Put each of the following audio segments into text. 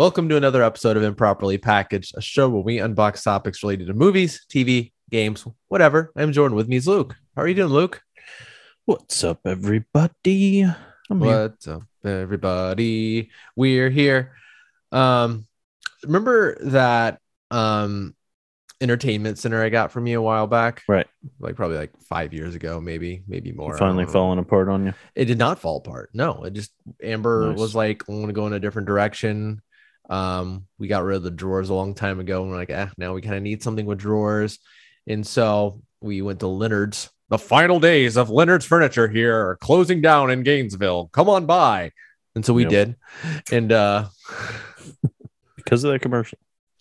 Welcome to another episode of Improperly Packaged, a show where we unbox topics related to movies, TV, games, whatever. I'm Jordan. With me is Luke. How are you doing, Luke? What's up, everybody? I'm here. What's up, everybody? We're here. Um, remember that um entertainment center I got from you a while back? Right. Like probably like five years ago, maybe, maybe more. I Finally falling apart on you. It did not fall apart. No, it just Amber Nice. was like, I want to go in a different direction. Um, we got rid of the drawers a long time ago, and we're like, eh, now we kind of need something with drawers. And so we went to Leonard's. The final days of Leonard's Furniture here are closing down in Gainesville. Come on by. And so we Yep. did. And uh Because of that commercial.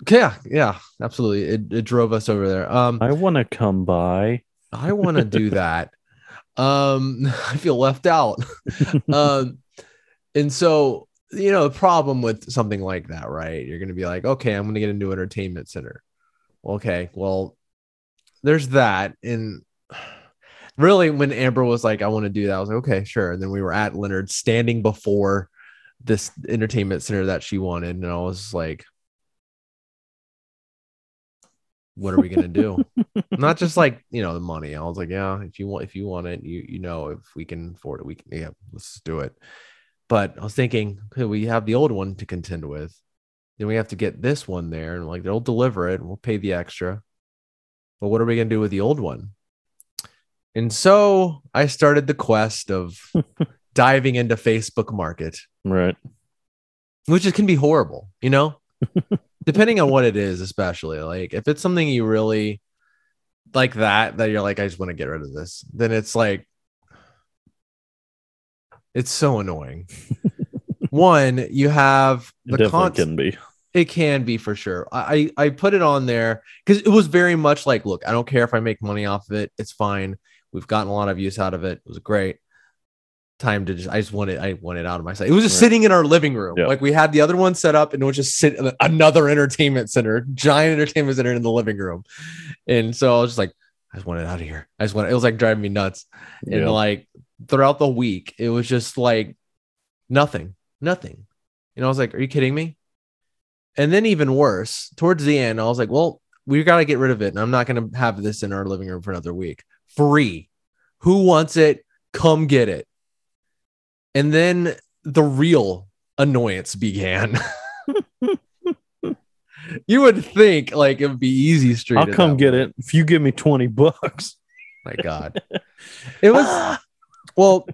yeah, yeah, absolutely. It, it drove us over there. Um I want to come by. I want to do that. Um, I feel left out. um, and so you know, the problem with something like that, right? You're going to be like, okay, I'm going to get into entertainment center. Okay, well, there's that. And really, when Amber was like, I want to do that, I was like, okay, sure. And then we were at Leonard standing before this entertainment center that she wanted, and I was like, what are we gonna do? Not just like you know the money. I was like, yeah, if you want, if you want it, you you know, if we can afford it, we can. Yeah, let's do it. But I was thinking, okay, we have the old one to contend with. Then we have to get this one there, and like they'll deliver it, and we'll pay the extra. But what are we gonna do with the old one? And so I started the quest of diving into Facebook Market Right. which it can be horrible, you know, depending on what it is, especially like if it's something you really like that, that you're like, I just want to get rid of this, then it's like, it's so annoying. One, you have It the definitely con- can be. it can be for sure. I I put it on there because it was very much like, look, I don't care if I make money off of it. It's fine. We've gotten a lot of use out of it. It was great. Time to just I just wanted I wanted out of my sight. It was just Right. sitting in our living room. Yeah. Like we had the other one set up and it was just sit in another entertainment center, giant entertainment center in the living room. And so I was just like, I just want it out of here. I just want it was like driving me nuts. And Yeah. like throughout the week, it was just like nothing, nothing. And I was like, Are you kidding me? And then even worse, towards the end, I was like, Well, we got to get rid of it. And I'm not going to have this in our living room for another week. Free. Who wants it? Come get it. And then the real annoyance began. you would think like it would be easy street. I'll come get it if you give me 20 bucks. My God. It was well,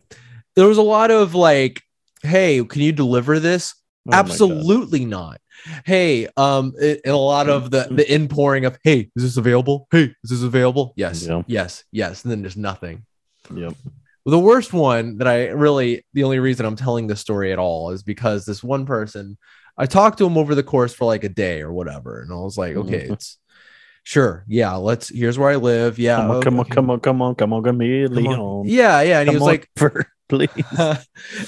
there was a lot of like, hey, can you deliver this? Oh. Absolutely not. Hey, um, it- and a lot of the the inpouring of, hey, is this available? Hey, is this available? Yes, Yeah. yes, yes. And then there's nothing. Yep. The worst one that I really, the only reason I'm telling this story at all is because this one person, I talked to him over the course for like a day or whatever, and I was like, okay, Mhm. it's sure, yeah, let's. Here's where I live. Yeah, Come on, come on, come on, come on, come on, come here, Come on. Leon. Yeah, yeah. And he was like, for, please. and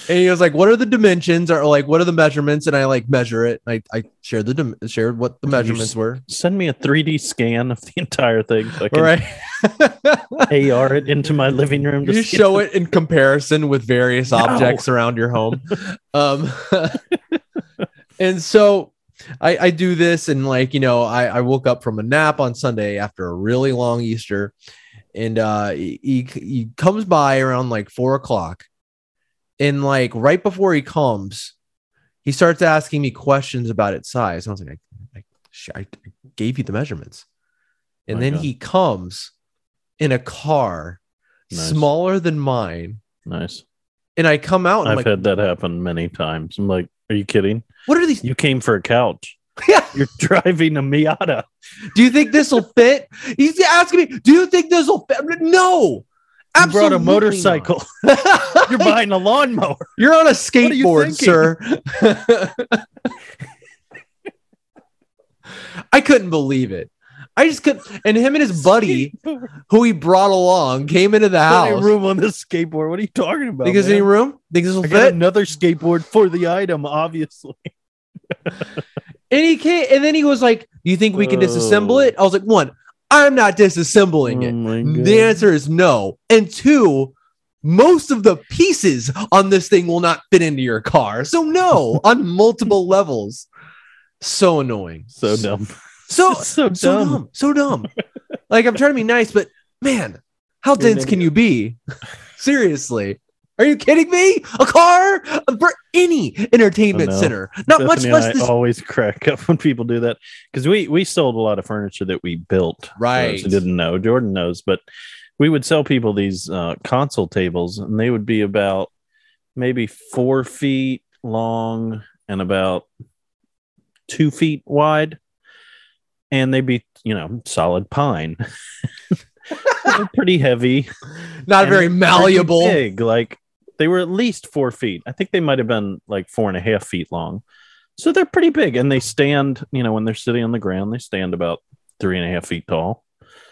he was like, "What are the dimensions? Or like, what are the measurements?" And I like measure it. I I shared the dim- shared what the measurements were. Send me a 3D scan of the entire thing so I can right. AR it into my living room. you show it in comparison with various No. objects around your home. Um, and so I, I do this, and like you know, I, I woke up from a nap on Sunday after a really long Easter, and uh, he he comes by around like four o'clock, and like right before he comes, he starts asking me questions about its size. And I was like, I, I, I gave you the measurements, and then God. he comes in a car Nice. smaller than mine. Nice. And I come out I've like, had that happen many times. I'm like, are you kidding? what are these? You came for a couch. Yeah. You're driving a Miata. Do you think this will fit? He's asking me, do you think this will fit? No. You You brought a motorcycle. You're buying a lawnmower. You're on a skateboard, sir. I couldn't believe it. I just couldn't. And him and his buddy, who he brought along, came into the house. room on this skateboard. What are you talking about? Think there's any room? Think this will I fit? another skateboard for the item, obviously. And he can't. And then he was like, you think we can disassemble it?" I was like, "One, I'm not disassembling it. Oh my The answer is no. And two, most of the pieces on this thing will not fit into your car. So no, on multiple levels. so annoying. So dumb. So so so dumb. dumb. So dumb. like I'm trying to be nice, but man, how You're dense can you be? Seriously. Are you kidding me? A car for any entertainment center. Not much less and I always crack up when people do that because we we sold a lot of furniture that we built. Right. who didn't know. Jordan knows, but we would sell people these uh, console tables, and they would be about maybe four feet long and about two feet wide, and they'd be you know solid pine. They're pretty heavy, Not very malleable. big. Like they were at least four feet. I think they might have been like four and a half feet long. So they're pretty big, and they stand. You know, when they're sitting on the ground, they stand about three and a half feet tall.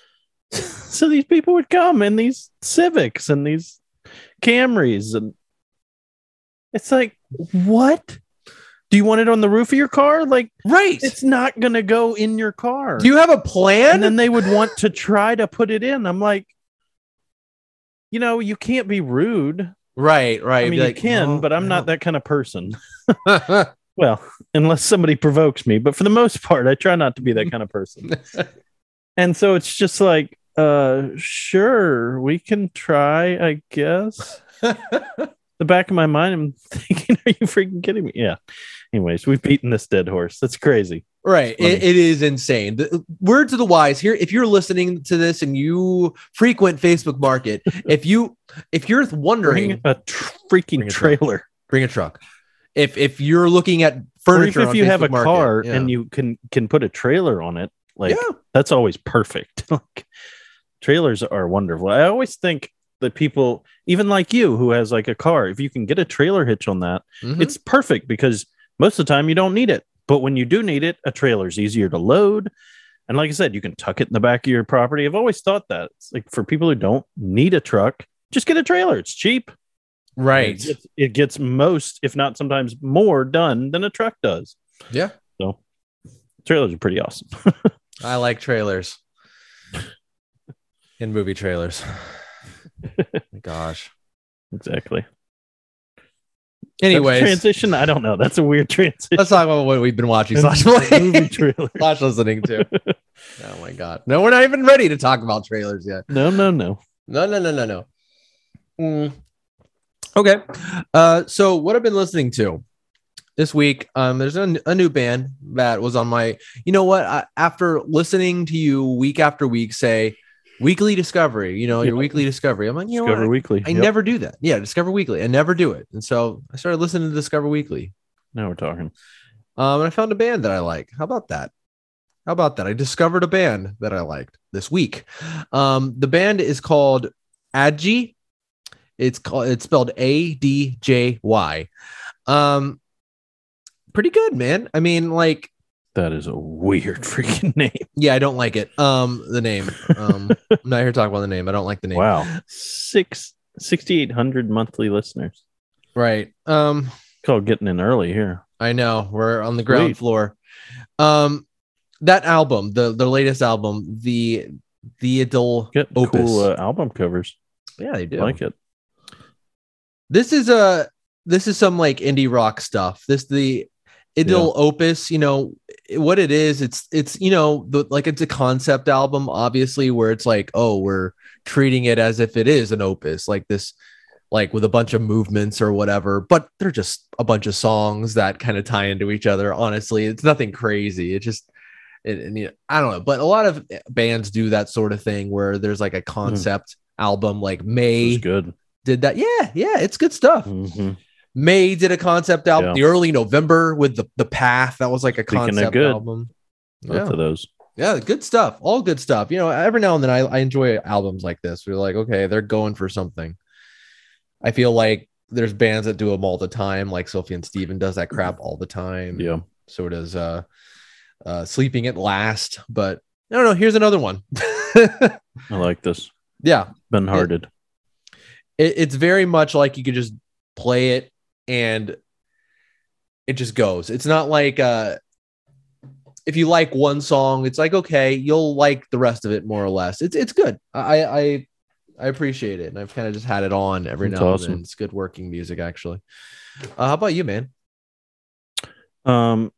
so these people would come in these Civics and these Camrys, and it's like, what? Do you want it on the roof of your car? Like, Right. it's not gonna go in your car. Do you have a plan? and then they would want to try to put it in. I'm like, you know, you can't be rude. right, right. I mean, like, you can, "Oh, but I'm not that kind of person. Well, unless somebody provokes me, but for the most part, I try not to be that kind of person. and so it's just like, uh, sure, we can try, I guess. The back of my mind, I'm thinking, are you freaking kidding me? Yeah. Anyways, we've beaten this dead horse. That's crazy. Right. It, it is insane. The word to the wise here, if you're listening to this and you frequent Facebook market, if you if you're wondering, Bring a tr- freaking Bring a truck. trailer. bring a truck. If if you're looking at furniture, if on you have a Market, car yeah. and you can can put a trailer on it, like yeah, that's always perfect. like trailers are wonderful. I always think that people, even like you, who has like a car, if you can get a trailer hitch on that, Mhm. it's perfect because most of the time you don't need it. But when you do need it, a trailer is easier to load. And like I said, you can tuck it in the back of your property. I've always thought that. It's like for people who don't need a truck, just get a trailer. It's cheap. right. It gets, it gets most, if not sometimes more, done than a truck does. Yeah. So trailers are pretty awesome. I like trailers in movie trailers. My gosh. exactly. Anyway, transition. I don't know. That's a weird transition. let's talk about what we've been watching slash playing slash listening to. Oh my god. No, we're not even ready to talk about trailers yet. No, no, no. No, no, no, no, no. Mm. Okay. Uh, so what I've been listening to this week, um, there's a, a new band that was on my. You know what? I, after listening to you week after week say weekly discovery, you know your Yeah. weekly discovery, I'm like, you know Discover what? Weekly. I Yep. never do that. Yeah, Discover Weekly. I never do it, and so I started listening to Discover Weekly. Now we're talking. Um, and I found a band that I like. How about that? How about that? I discovered a band that I liked this week. Um, the band is called Adjy. It's called it's spelled A D J Y. Um, pretty good, man. I mean, like, That is a weird freaking name. yeah, I don't like it. Um, the name. Um, I'm not here to talk about the name. I don't like the name. Wow. Six. 6,800 monthly listeners. Right. Um, called getting in early here. I know we're on the ground Sweet. floor. Um, that album, the the latest album, the the adult Get Opus. cool uh, album covers. yeah, they do. Like it. this is a this is some like indie rock stuff. This the Idyll Opus. You know what it is. It's it's you know the like it's a concept album, obviously, where it's like oh we're treating it as if it is an opus, like this. Like with a bunch of movements or whatever, but they're just a bunch of songs that kind of tie into each other. Honestly, it's nothing crazy. It just and, and, you know, I don't know, but a lot of bands do that sort of thing where there's like a concept album, like Mae good. did that. Yeah, yeah, it's good stuff. Mhm. Mae did a concept album. Yeah. The early November with the the Path that was like a Speaking concept good, album. Both Yeah, of those. yeah, good stuff. All good stuff. You know, every now and then I, I enjoy albums like this. We're like, okay, they're going for something. I feel like there's bands that do them all the time, like Sufjan Stevens does that crap all the time. Yeah. So does uh uh Sleeping at Last. But I don't know. Here's another one. I like this. yeah. Been hearted. it, it's very much like you could just play it and it just goes. It's not like uh if you like one song, it's like okay, you'll like the rest of it more or less. It's it's good. I I I appreciate it, and I've kind of just had it on every That's now awesome. and then. It's good working music, actually. Uh, how about you, man? Um,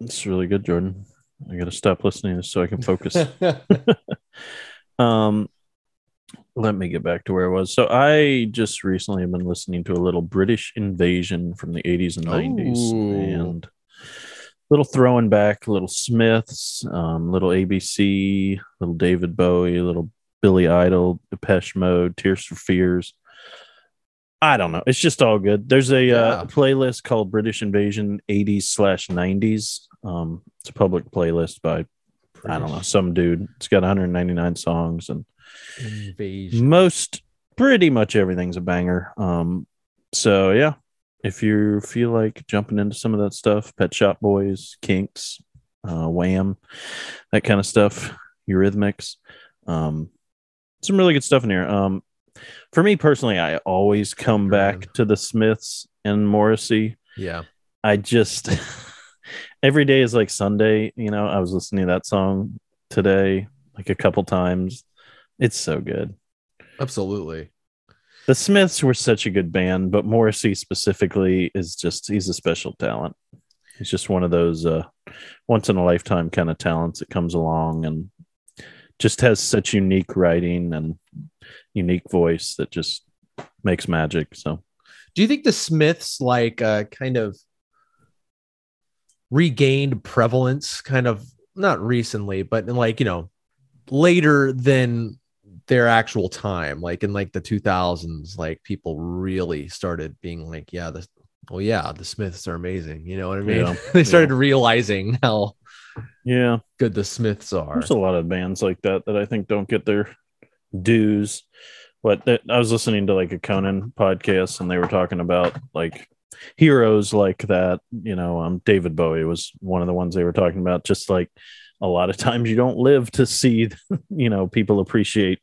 It's really good, Jordan. I got to stop listening so I can focus. um, let me get back to where I was. So I just recently have been listening to a little British Invasion from the 80s and 90s, Ooh. and little throwing back, little Smiths, um, little ABC, little David Bowie, little Billy Idol, Depeche Mode, Tears for Fears. I don't know. It's just all good. There's a uh, playlist called British Invasion 80s slash 90s. Um, it's a public playlist by I don't know some dude. It's got 199 songs and Invasion. most pretty much everything's a banger. Um, so yeah, if you feel like jumping into some of that stuff, Pet Shop Boys, Kinks, uh, Wham, that kind of stuff, Eurythmics, um, some really good stuff in here. Um, for me personally, I always come back to the Smiths and Morrissey. Yeah. I just every day is like Sunday. You know, I was listening to that song today like a couple times. It's so good. Absolutely. The Smiths were such a good band, but Morrissey specifically is just he's a special talent. He's just one of those uh once in a lifetime kind of talents that comes along and just has such unique writing and unique voice that just makes magic. So Do you think the Smiths like uh kind of regained prevalence kind of not recently, but like, you know, later than their actual time, like in like the 2000s, like people really started being like, yeah, the well, yeah, the Smiths are amazing. You know what I mean? Yeah, they started realizing how yeah, good the Smiths are. There's a lot of bands like that that I think don't get their dues. But that, I was listening to like a Conan podcast, and they were talking about like heroes like that. You know, um, David Bowie was one of the ones they were talking about. Just like a lot of times, you don't live to see, you know, people appreciate,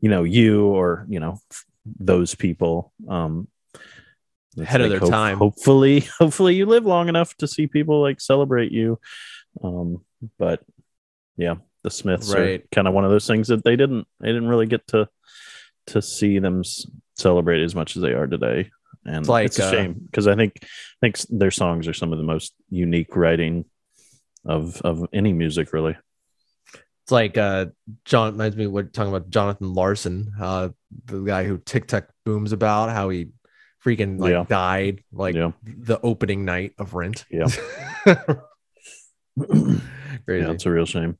you know, you or you know those people. Um, Ahead of their hope- time. Hopefully, hopefully you live long enough to see people like celebrate you. Um, but yeah, the Smiths Right. are kind of one of those things that they didn't they didn't really get to to see them s- celebrate as much as they are today, and It's like, it's a uh, shame because I think I think their songs are some of the most unique writing of of any music really. It's like uh John reminds me what talking about Jonathan Larson, uh the guy who Tic Tac booms about how he freaking like Yeah. died like yeah, the opening night of Rent. Yeah. Crazy. yeah, it's a real shame.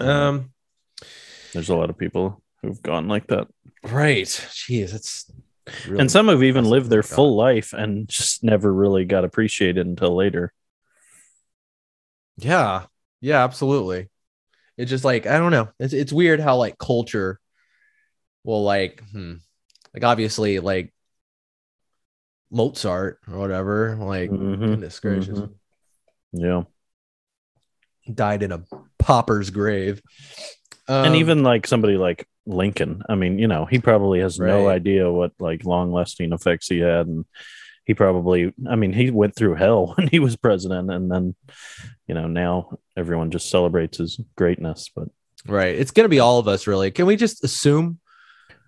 um There's a lot of people who've gone like that, right. Jeez, it's really and some have even lived their full life and just never really got appreciated until later. Yeah. Yeah, absolutely. It's just like I don't know. It's it's weird how like culture will like hmm, like obviously like Mozart or whatever, like Mhm, goodness gracious. mhm. Yeah. died in a pauper's grave. Um, and even like somebody like Lincoln, I mean, you know, he probably has no idea what like long lasting effects he had. And he probably, I mean, he went through hell when he was president. And then, you know, now everyone just celebrates his greatness, but right, it's gonna be all of us, really. Can we just assume?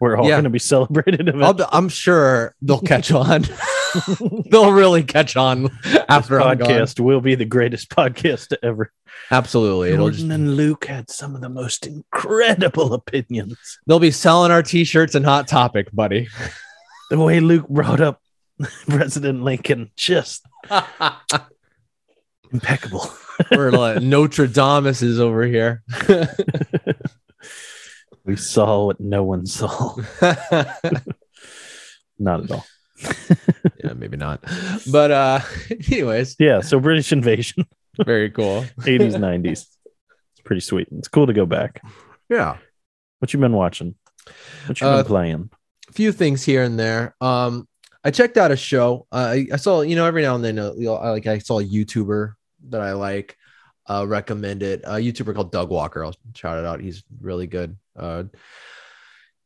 we're all Yeah. going to be celebrated. I'm sure they'll catch on. they'll really catch on after I'm podcast will be the greatest podcast ever. Absolutely, it'll just, Jordan and Luke had some of the most incredible opinions. they'll be selling our t-shirts and hot topic, buddy. The way Luke brought up President Lincoln, just impeccable. We're like Nostradamus over here. we saw what no one saw. Not at all. yeah, maybe not. But uh anyways, Yeah, so British invasion, very cool. 80s, 90s. It's pretty sweet. It's cool to go back. Yeah. What you been watching? What you Uh, been playing? A few things here and there. Um I checked out a show. Uh, I, I saw, you know, every now and then, uh, you know, I, like I saw a YouTuber that I like uh, recommend it. A YouTuber called Doug Walker. I'll shout it out. He's really good. Uh,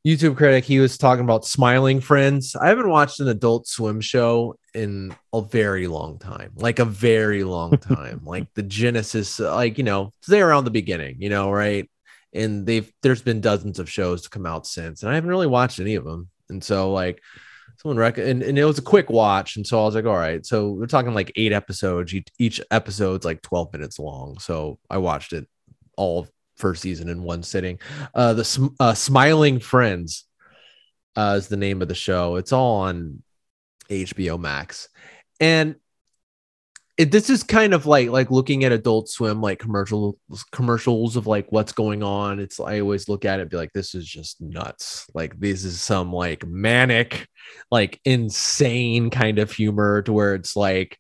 YouTube critic. He was talking about Smiling Friends. I haven't watched an Adult Swim show in a very long time, like a very long time. like the Genesis, like you know, they around the beginning, you know, right? And they've there's been dozens of shows to come out since, and I haven't really watched any of them. And so, like, someone rec and, and it was a quick watch and so i was like all right. So we're talking like eight episodes each, episode's like 12 minutes long. So i watched it all first season in one sitting. Uh the uh, smiling friends uh is the name of the show. It's all on hbo max. And it, this is kind of like like looking at adult swim like commercial commercials of like what's going on. It's i always look at it and be like this is just nuts. Like this is some like manic like insane kind of humor to where it's like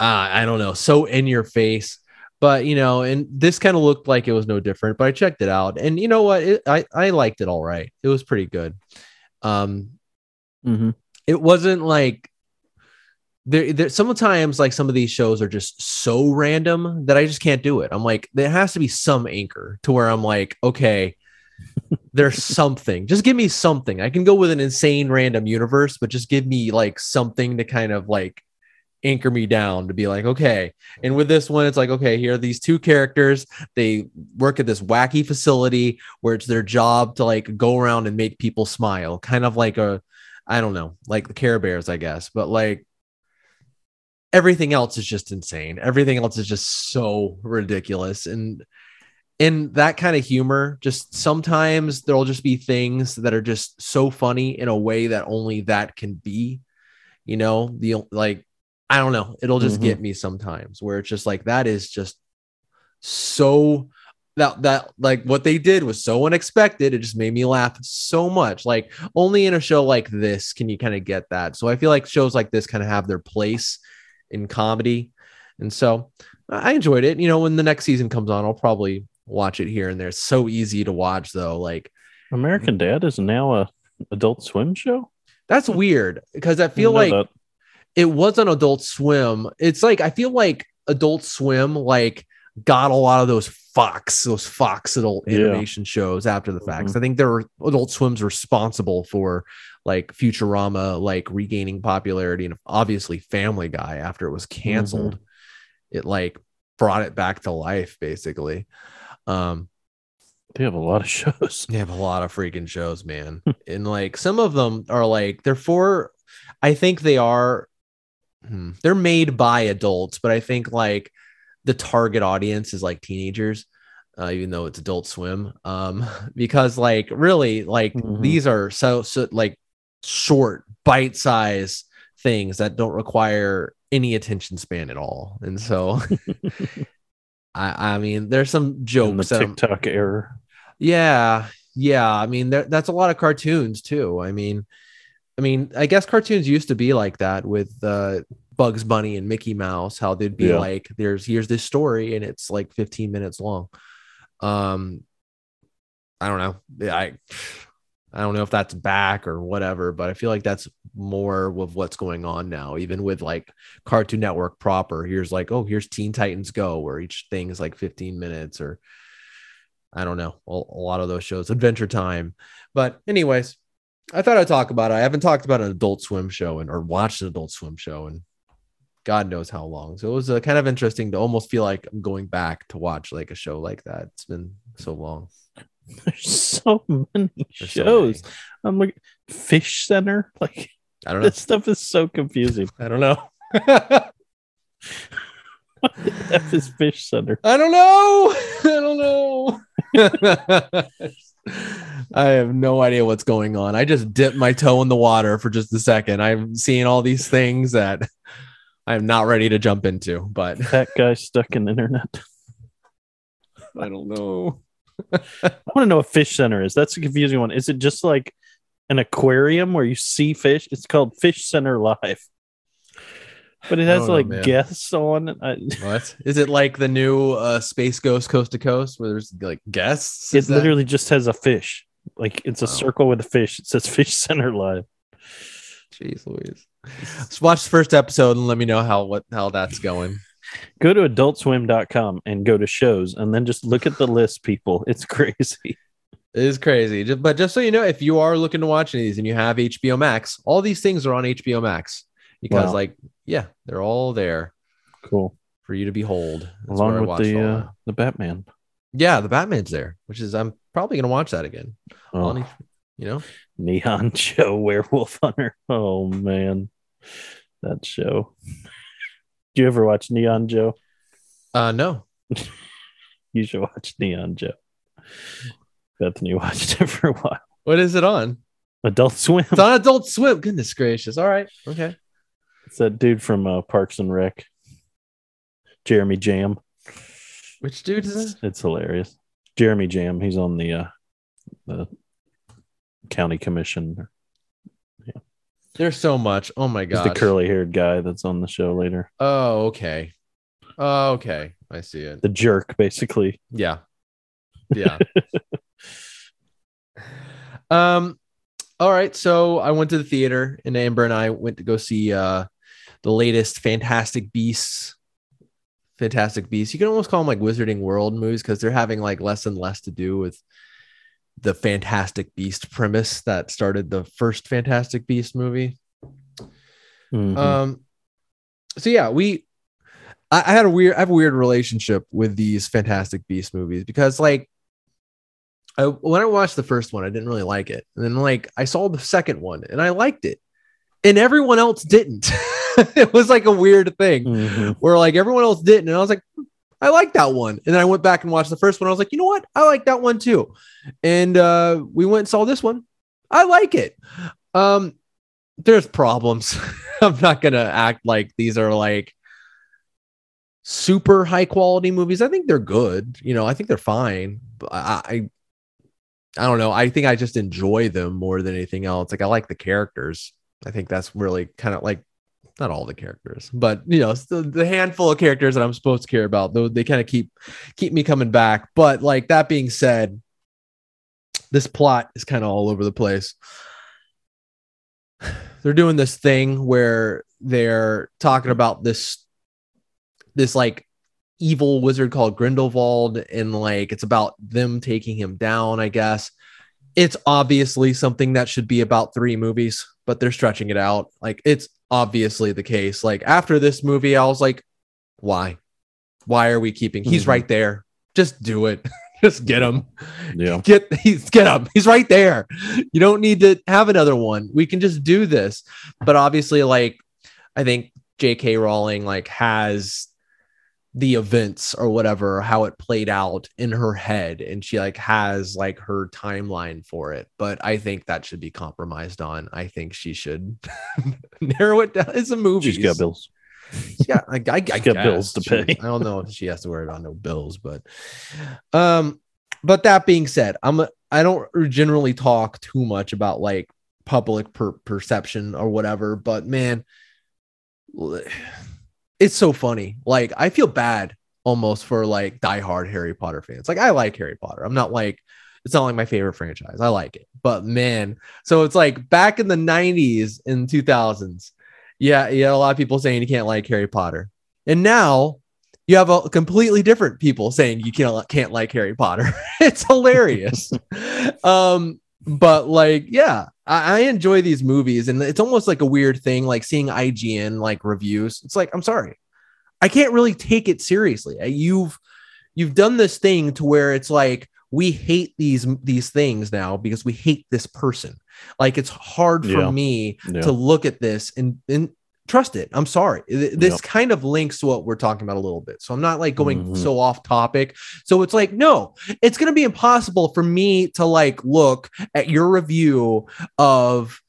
uh, i don't know so in your face. But you know and this kind of looked like it was no different but i checked it out. And you know what? It, i i liked it all right. It was pretty good. Um Mm-hmm. it wasn't like there, there sometimes like some of these shows are just so random that I just can't do it. I'm like, there has to be some anchor to where I'm like, okay, there's something. Just give me something. I can go with an insane random universe, but just give me like something to kind of like anchor me down to be like, okay. And with this one, it's like, okay, here are these two characters. They work at this wacky facility where it's their job to like go around and make people smile, kind of like a, I don't know, like the Care Bears, I guess, but like everything else is just insane. Everything else is just so ridiculous. And in that kind of humor, just sometimes there'll just be things that are just so funny in a way that only that can be. You know, the like, I don't know, it'll just Mhm. get me sometimes where it's just like that is just so that that like what they did was so unexpected it just made me laugh so much like only in a show like this can you kind of get that so i feel like shows like this kind of have their place in comedy. And so i enjoyed it. You know when the next season comes on i'll probably watch it here and there. It's so easy to watch though like American mm. Dad is now a Adult Swim show. that's weird because i feel Didn't like that. it was on adult swim. It's like i feel like adult swim like got a lot of those fox those fox adult Yeah. animation shows after the facts i think there were adult swim's responsible for like futurama like regaining popularity and obviously family guy after it was canceled it like brought it back to life basically um they have a lot of shows. they have a lot of freaking shows, man. and like some of them are like they're for I think they are hmm, they're made by adults, but I think like the target audience is like teenagers. Uh, even though it's adult swim um because like really like Mhm. these are so so like short bite size things that don't require any attention span at all and so i i mean there's some In the jokes that I'm- TikTok era. yeah, yeah. I mean, there, that's a lot of cartoons too. I mean, I mean, I guess cartoons used to be like that with uh, Bugs Bunny and Mickey Mouse. How they'd be Yeah. like, "There's here's this story, and it's like 15 minutes long." Um, I don't know. I I don't know if that's back or whatever, but I feel like that's more of what's going on now. Even with like Cartoon Network proper, here's like, oh, here's Teen Titans Go, where each thing is like 15 minutes or I don't know, a, a lot of those shows, Adventure Time. But anyways, I thought I'd talk about it. I haven't talked about an Adult Swim show and or watched an Adult Swim show and God knows how long. So it was uh, kind of interesting to almost feel like I'm going back to watch like a show like that. It's been so long. There's so many There's so shows. many. I'm like Fish Center. Like I don't know. this stuff is so confusing. I don't know. What the F is Fish Center? I don't know. I don't know. I have no idea what's going on. I just dipped my toe in the water for just a second. I'm seeing all these things that I'm not ready to jump into, but That guy stuck in the internet. I don't know. I want to know what Fish Center is. That's a confusing one. Is it just like an aquarium where you see fish? It's called Fish Center Live. But it has know, like man. guests on. I, What is it like the new uh, Space Ghost Coast to Coast where there's like guests? It that- literally just has a fish. Like it's a Wow. circle with a fish. It says Fish Center Live. Jeez Louise. Just watch the first episode and let me know how what how that's going. Go to adultswim.com and go to shows and then just look at the list, people. It's crazy. It is crazy. Ju- But just so you know, if you are looking to watch any of these and you have HBO Max, all these things are on HBO Max because, Wow. like, yeah, they're all there Cool. for you to behold. That's Along with the uh, the Batman. yeah, the Batman's there, which is I'm probably gonna watch that again. Oh, You know, Neon Joe Werewolf Hunter. Oh man, that show. Do you ever watch Neon Joe? uh, no, You should watch Neon Joe. Bethany watched it for a while. what is it on? Adult Swim. It's on Adult Swim. Goodness gracious! All right, okay. It's that dude from uh, Parks and Rec, Jeremy Jamm. Which dude is It's, it? it's hilarious. Jeremy Jamm. He's on the uh, the county commission. Yeah. There's so much. Oh my god. the curly haired guy that's on the show later. Oh, okay. Oh, okay. I see it. The jerk, basically. Yeah. Yeah. um all right, so I went to the theater and Amber and I went to go see uh the latest Fantastic Beasts Fantastic Beasts. You can almost call them like Wizarding World movies because they're having like less and less to do with the Fantastic Beast premise that started the first Fantastic Beast movie. Mhm. Um, so yeah, we, I, I had a weird, I have a weird relationship with these Fantastic Beast movies because like, I, when I watched the first one, I didn't really like it, and then like I saw the second one and I liked it, and everyone else didn't. it was like a weird thing Mhm. where like everyone else didn't, and I was like, "Hmm, I like that one, and then I went back and watched the first one. I was like, you know what, I like that one too, and uh, we went and saw this one. I like it. Um, there's problems. I'm not gonna act like these are like super high quality movies. I think they're good. You know, I think they're fine. I, I, I don't know. I think I just enjoy them more than anything else. Like I like the characters. I think that's really kind of like not all the characters, but you know, the, the handful of characters that I'm supposed to care about. Though they kind of keep keep me coming back. But like that being said, this plot is kind of all over the place. They're doing this thing where they're talking about this this like evil wizard called Grindelwald, and like it's about them taking him down, I guess. It's obviously something that should be about three movies, but they're stretching it out. Like it's obviously the case. Like after this movie, I was like, why? Why are we keeping? He's Mhm. right there. Just do it. Just get him. Yeah. Get he's get him. He's right there. You don't need to have another one. We can just do this. But obviously, like I think J.K. Rowling like has the events or whatever how it played out in her head and she like has like her timeline for it but i think that should be compromised on i think she should narrow it down it's a movie She's got bills. yeah I, I, I got bills to She- pay. i don't know if she has to worry about no bills but um but that being said i'm a, i don't generally talk too much about like public per- perception or whatever but man it's so funny. Like i feel bad almost for like diehard harry potter fans. Like i like harry potter. I'm not like it's not like my favorite franchise. I like it. But man so it's like back in the 90s and 2000s yeah yeah a lot of people saying you can't like harry potter. And now you have a completely different people saying you can't can't like harry potter. It's hilarious. Um but like yeah I, I enjoy these movies and it's almost like a weird thing like seeing ign like reviews it's like i'm sorry i can't really take it seriously you've you've done this thing to where it's like we hate these these things now because we hate this person like it's hard for Yeah. me Yeah. to look at this and and trust it i'm sorry this Yep. kind of links to what we're talking about a little bit so i'm not like going Mhm. so off topic so it's like no it's going to be impossible for me to like look at your review of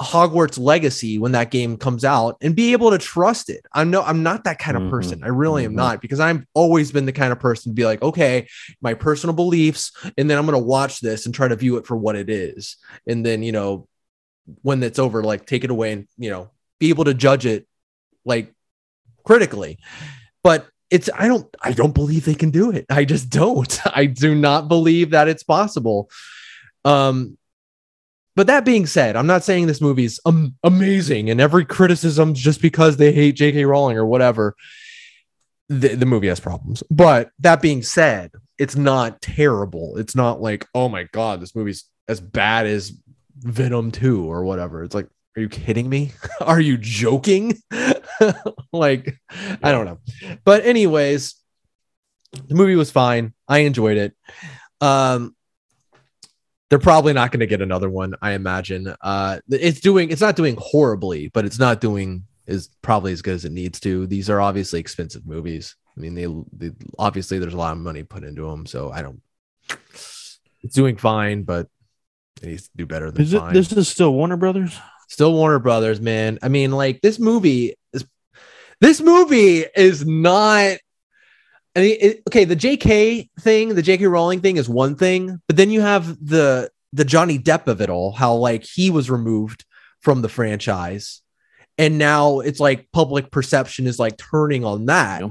Hogwarts Legacy when that game comes out and be able to trust it. I'm no I'm not that kind of Mhm. person. I really am Mhm. not because I've always been the kind of person to be like, okay, my personal beliefs and then I'm going to watch this and try to view it for what it is. And then, you know, when it's over like take it away and, you know, be able to judge it like critically. But it's I don't I don't believe they can do it. I just don't. I do not believe that it's possible. Um but that being said, I'm not saying this movie's um, amazing and every criticism just because they hate J.K. Rowling or whatever. The, the movie has problems. But that being said, it's not terrible. It's not like, oh my God, this movie's as bad as Venom 2 or whatever. It's like, are you kidding me? are you joking? like, I don't know. But, anyways, the movie was fine. I enjoyed it. Um, they're probably not going to get another one. I imagine. Uh, it's doing. It's not doing horribly, but it's not doing is probably as good as it needs to. These are obviously expensive movies. I mean, they, they obviously there's a lot of money put into them, so I don't. It's doing fine, but it needs to do better than Is it, fine. this is still Warner Brothers? Still Warner Brothers, man. I mean, like this movie is this movie is not. I mean, it, okay, the J.K. thing, the J.K. Rowling thing is one thing, but then you have the the Johnny Depp of it all. How like he was removed from the franchise, and now it's like public perception is like turning on that.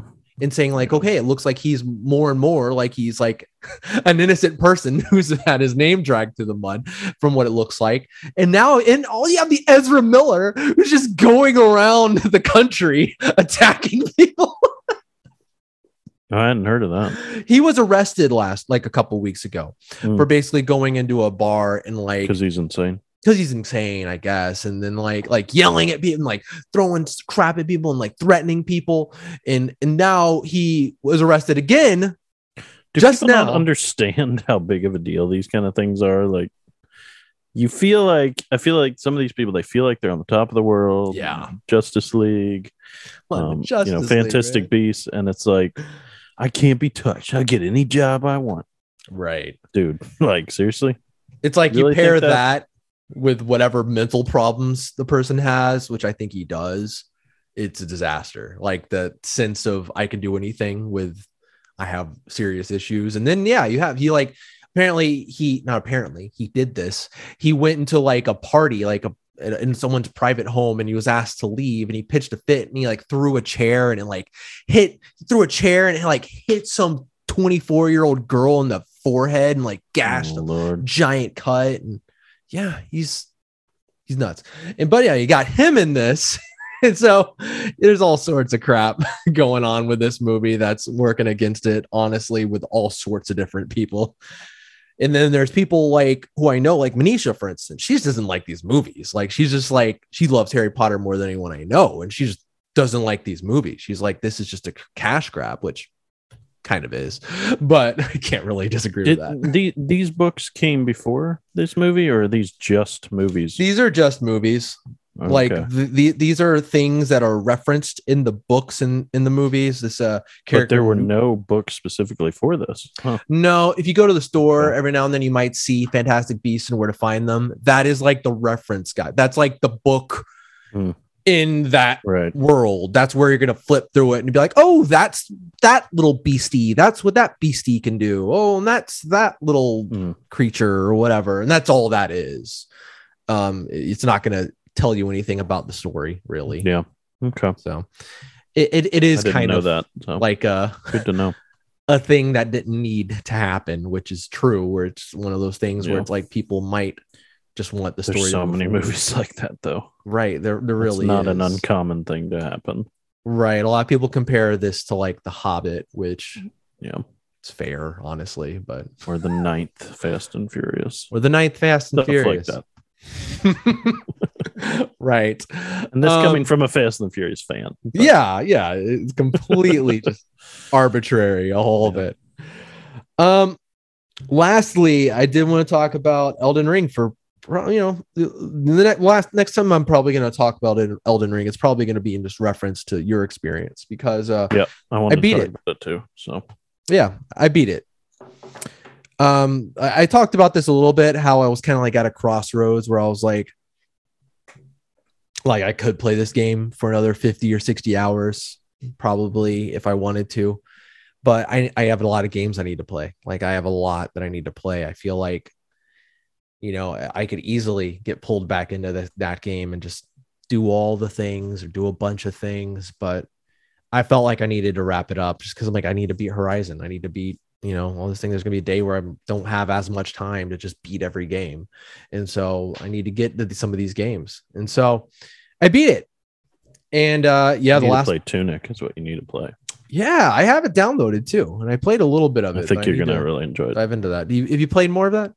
And saying like, okay, it looks like he's more and more like he's like an innocent person who's had his name dragged through the mud from what it looks like. And now in all you have the Ezra Miller who's just going around the country attacking people. I hadn't heard of that he was arrested last like a couple weeks ago Hmm. for basically going into a bar and like because he's insane. Because he's insane, I guess, and then like like yelling at people, and, like throwing crap at people, and like threatening people, and and now he was arrested again. Do Just now. understand how big of a deal these kind of things are? Like, you feel like I feel like some of these people they feel like they're on the top of the world. Yeah. Justice League, um, you know, Fantastic Beasts, and it's like I can't be touched. I get any job I want, right? dude. Like seriously, It's like Really you pair that? that? With whatever mental problems the person has, which I think he does. It's a disaster. Like the sense of I can do anything with I have serious issues. And then yeah, you have he like apparently he not apparently he did this. He went into like a party, like a in someone's private home and he was asked to leave and he pitched a fit and he like threw a chair and it like hit threw a chair and it like hit some 24 year old girl in the forehead and like gashed oh, a Lord. giant cut and yeah he's he's nuts and but yeah you got him in this and so there's all sorts of crap going on with this movie that's working against it honestly with all sorts of different people and then there's people like who I know, like Manisha, for instance. She just doesn't like these movies. Like she's just like she loves Harry Potter more than anyone I know, and she just doesn't like these movies. She's like, this is just a cash grab, which kind of is, but I can't really disagree Did with that. the, these books came before this movie, or are these just movies? These are just movies. Like the, the, these are things that are referenced in the books and in the movies. This uh but there were no books specifically for this. Huh. No, if you go to the store every now and then, you might see Fantastic Beasts and where to find them. That is like the reference guide. That's like the book Hmm. In that Right. world. That's where you're gonna flip through it and be like, oh, that's that little beastie. That's what that beastie can do. Oh, and that's that little Hmm. creature or whatever. And that's all that is. Um, it's not gonna tell you anything about the story, really. Yeah. Okay. So it, it, it is kind of that. So like uh good to know. a thing that didn't need to happen, which is true. Where it's one of those things where it's like people might just want the story. There's to so many movies like that, though. right? There, there It's really not an uncommon thing to happen. right. A lot of people compare this to like The Hobbit, which Yeah. it's fair, honestly, but Or the ninth Fast and Furious. or the ninth Fast and Stuff like Furious, that. right? And this Um, coming from a Fast and Furious fan. But yeah yeah it's completely just arbitrary all of it um lastly i did want to talk about elden ring for, you know the, next last next time i'm probably going to talk about it elden ring it's probably going to be in just reference to your experience because uh I I beat it. it too. So yeah i beat it um I, I talked about this a little bit how i was kind of like at a crossroads where i was like like i could play this game for another 50 or 60 hours probably if i wanted to but i i have a lot of games i need to play like i have a lot that i need to play i feel like you know i could easily get pulled back into the, that game and just do all the things or do a bunch of things but I felt like I needed to wrap it up just because I'm like, I need to beat Horizon. I need to beat, you know, all this thing. There's gonna be a day where I don't have as much time to just beat every game. And so I need to get to some of these games. And so I beat it. And uh yeah, you the to last play Tunic is what you need to play. yeah, I have it downloaded too. And I played a little bit of it. I think you're need gonna to really enjoy it. dive into that. Do you, have you played more of that?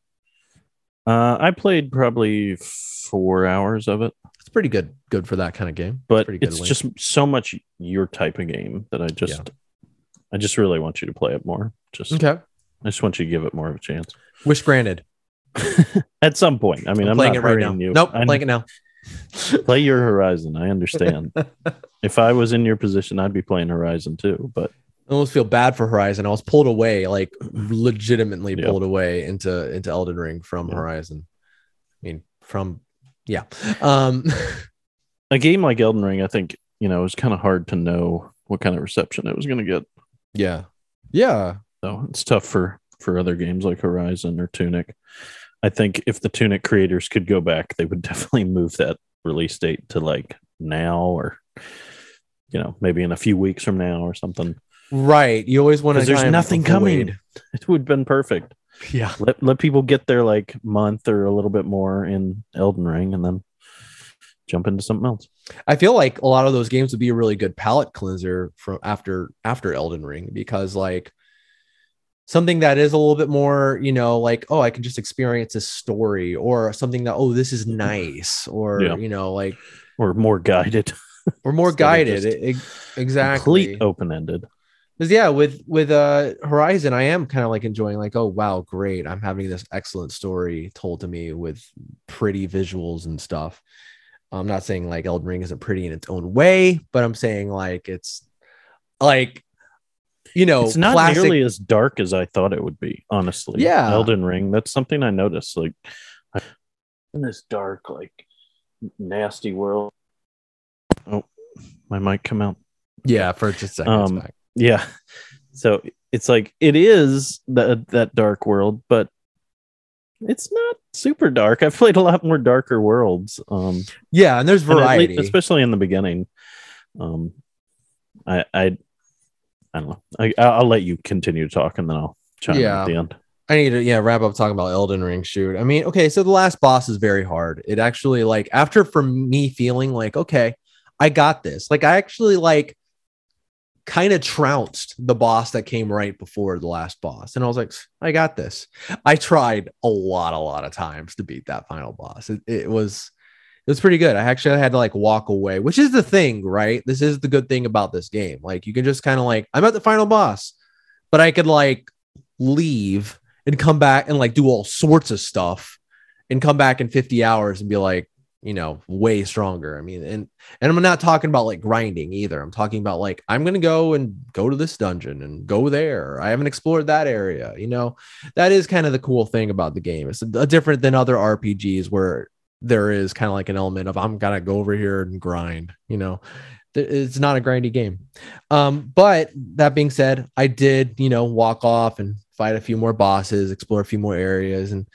Uh, I played probably four hours of it, It's pretty good, good for that kind of game. but pretty good it's just so much your type of game that I just, I just really want you to play it more. Just, okay. I just want you to give it more of a chance. Wish granted. At some point. I mean, I'm, I'm playing it right now. you. Nope, I'm playing it now. play your Horizon. I understand. if I was in your position, I'd be playing Horizon too. But almost feel bad for Horizon. I was pulled away, like legitimately Yeah. pulled away into into Elden Ring from Yeah. Horizon. I mean, from yeah. Um a game like Elden Ring, I think, you know, it was kind of hard to know what kind of reception it was going to get. yeah. Yeah. So it's tough for for other games like Horizon or Tunic. I think if the Tunic creators could go back, they would definitely move that release date to like now or you know maybe in a few weeks from now or something. Right. You always want to there's nothing coming. It would have been perfect. Yeah. Let let people get their like month or a little bit more in Elden Ring and then jump into something else. I feel like a lot of those games would be a really good palate cleanser from after after Elden Ring because like something that is a little bit more, you know, like oh, I can just experience a story or something that oh, this is nice or Yeah. you know, like Or more guided. or more guided. just E- exactly. Complete open ended. 'Cause, yeah, with with uh Horizon, I am kind of like enjoying like, oh wow, great. I'm having this excellent story told to me with pretty visuals and stuff. I'm not saying like Elden Ring isn't pretty in its own way, but I'm saying like it's like you know, it's not classic- nearly as dark as I thought it would be, honestly. Yeah. Elden Ring, that's something I noticed. Like in this dark, like nasty world. Oh, my mic come out. yeah, for just a second. Um, back. Yeah. So it's like it is that that dark world, but it's not super dark. I've played a lot more darker worlds. Um Yeah, and there's and variety. especially in the beginning. Um I I I don't know. I I'll let you continue to talk and then I'll chime in at the end. I need to yeah wrap up talking about Elden Ring. Shoot, I mean, okay, so the last boss is very hard. It actually like after for me feeling like okay, I got this. Like I actually like kind of trounced the boss that came right before the last boss, and I was like, I got this. I tried a lot, a lot of times to beat that final boss. It, it was it was pretty good. I actually had to like walk away, which is the thing, right? This is the good thing about this game. Like you can just kind of like I'm at the final boss, but I could like leave and come back and like do all sorts of stuff and come back in 50 hours and be like you know way stronger. I mean and and i'm not talking about like grinding either. I'm talking about like i'm gonna go and go to this dungeon and go there. I haven't explored that area you know? That is kind of the cool thing about the game. It's a, different than other rpgs where there is kind of like an element of i'm gonna go over here and grind you know? It's not a grindy game. Um but that being said i did you know walk off and fight a few more bosses explore a few more areas and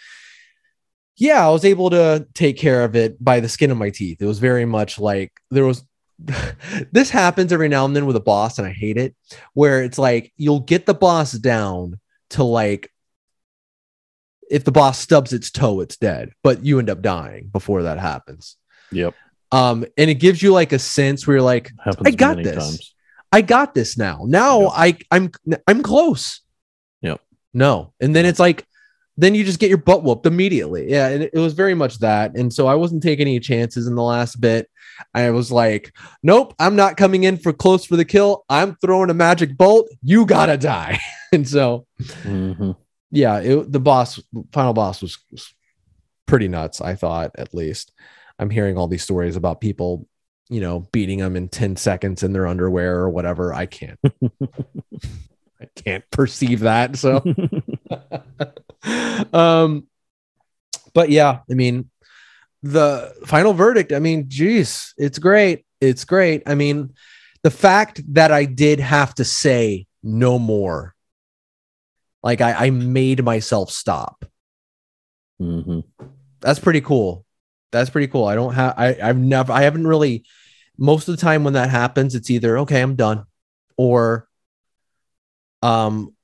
yeah i was able to take care of it by the skin of my teeth it was very much like there was this happens every now and then with a boss and i hate it where it's like you'll get the boss down to like if the boss stubs its toe it's dead but you end up dying before that happens Yep. um and it gives you like a sense where you're like Happens I got this. times. I got this now. Now Yep. I I'm I'm close. Yep. No. And then it's like then you just get your butt whooped immediately. Yeah, and it, was very much that. And so I wasn't taking any chances in the last bit. I was like, nope, I'm not coming in for close for the kill. I'm throwing a magic bolt. You gotta die. and so Mhm. yeah, it, the boss, final boss was, was pretty nuts. I thought, at least. I'm hearing all these stories about people, you know, beating them in 10 seconds in their underwear or whatever. I can't, I can't perceive that. So, um, but yeah, I mean, the final verdict, I mean, geez, it's great. It's great. I mean, the fact that I did have to say no more like I, I made myself stop. Mhm. That's pretty cool. That's pretty cool. I don't have I, I've never I haven't really most of the time when that happens, it's either okay, I'm done, or um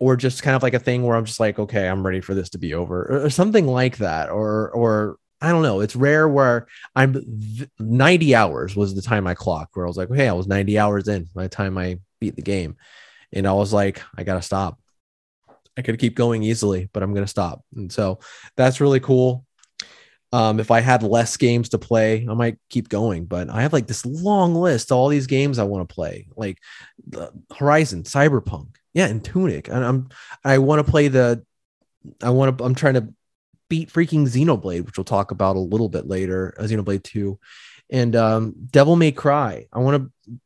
or just kind of like a thing where I'm just like, okay, I'm ready for this to be over, or, something like that. Or or I don't know. It's rare where I'm 90 hours was the time I clocked where I was like, okay, I was 90 hours in by the time I beat the game. And I was like, I gotta stop. I could keep going easily, but I'm gonna stop. And so that's really cool. Um, if I had less games to play, I might keep going, but I have like this long list all these games I want to play, like Horizon, Cyberpunk, yeah, and Tunic. And I'm I want to play the I want to I'm trying to beat freaking Xenoblade, which we'll talk about a little bit later, uh, Xenoblade 2. And um, Devil May Cry. I want to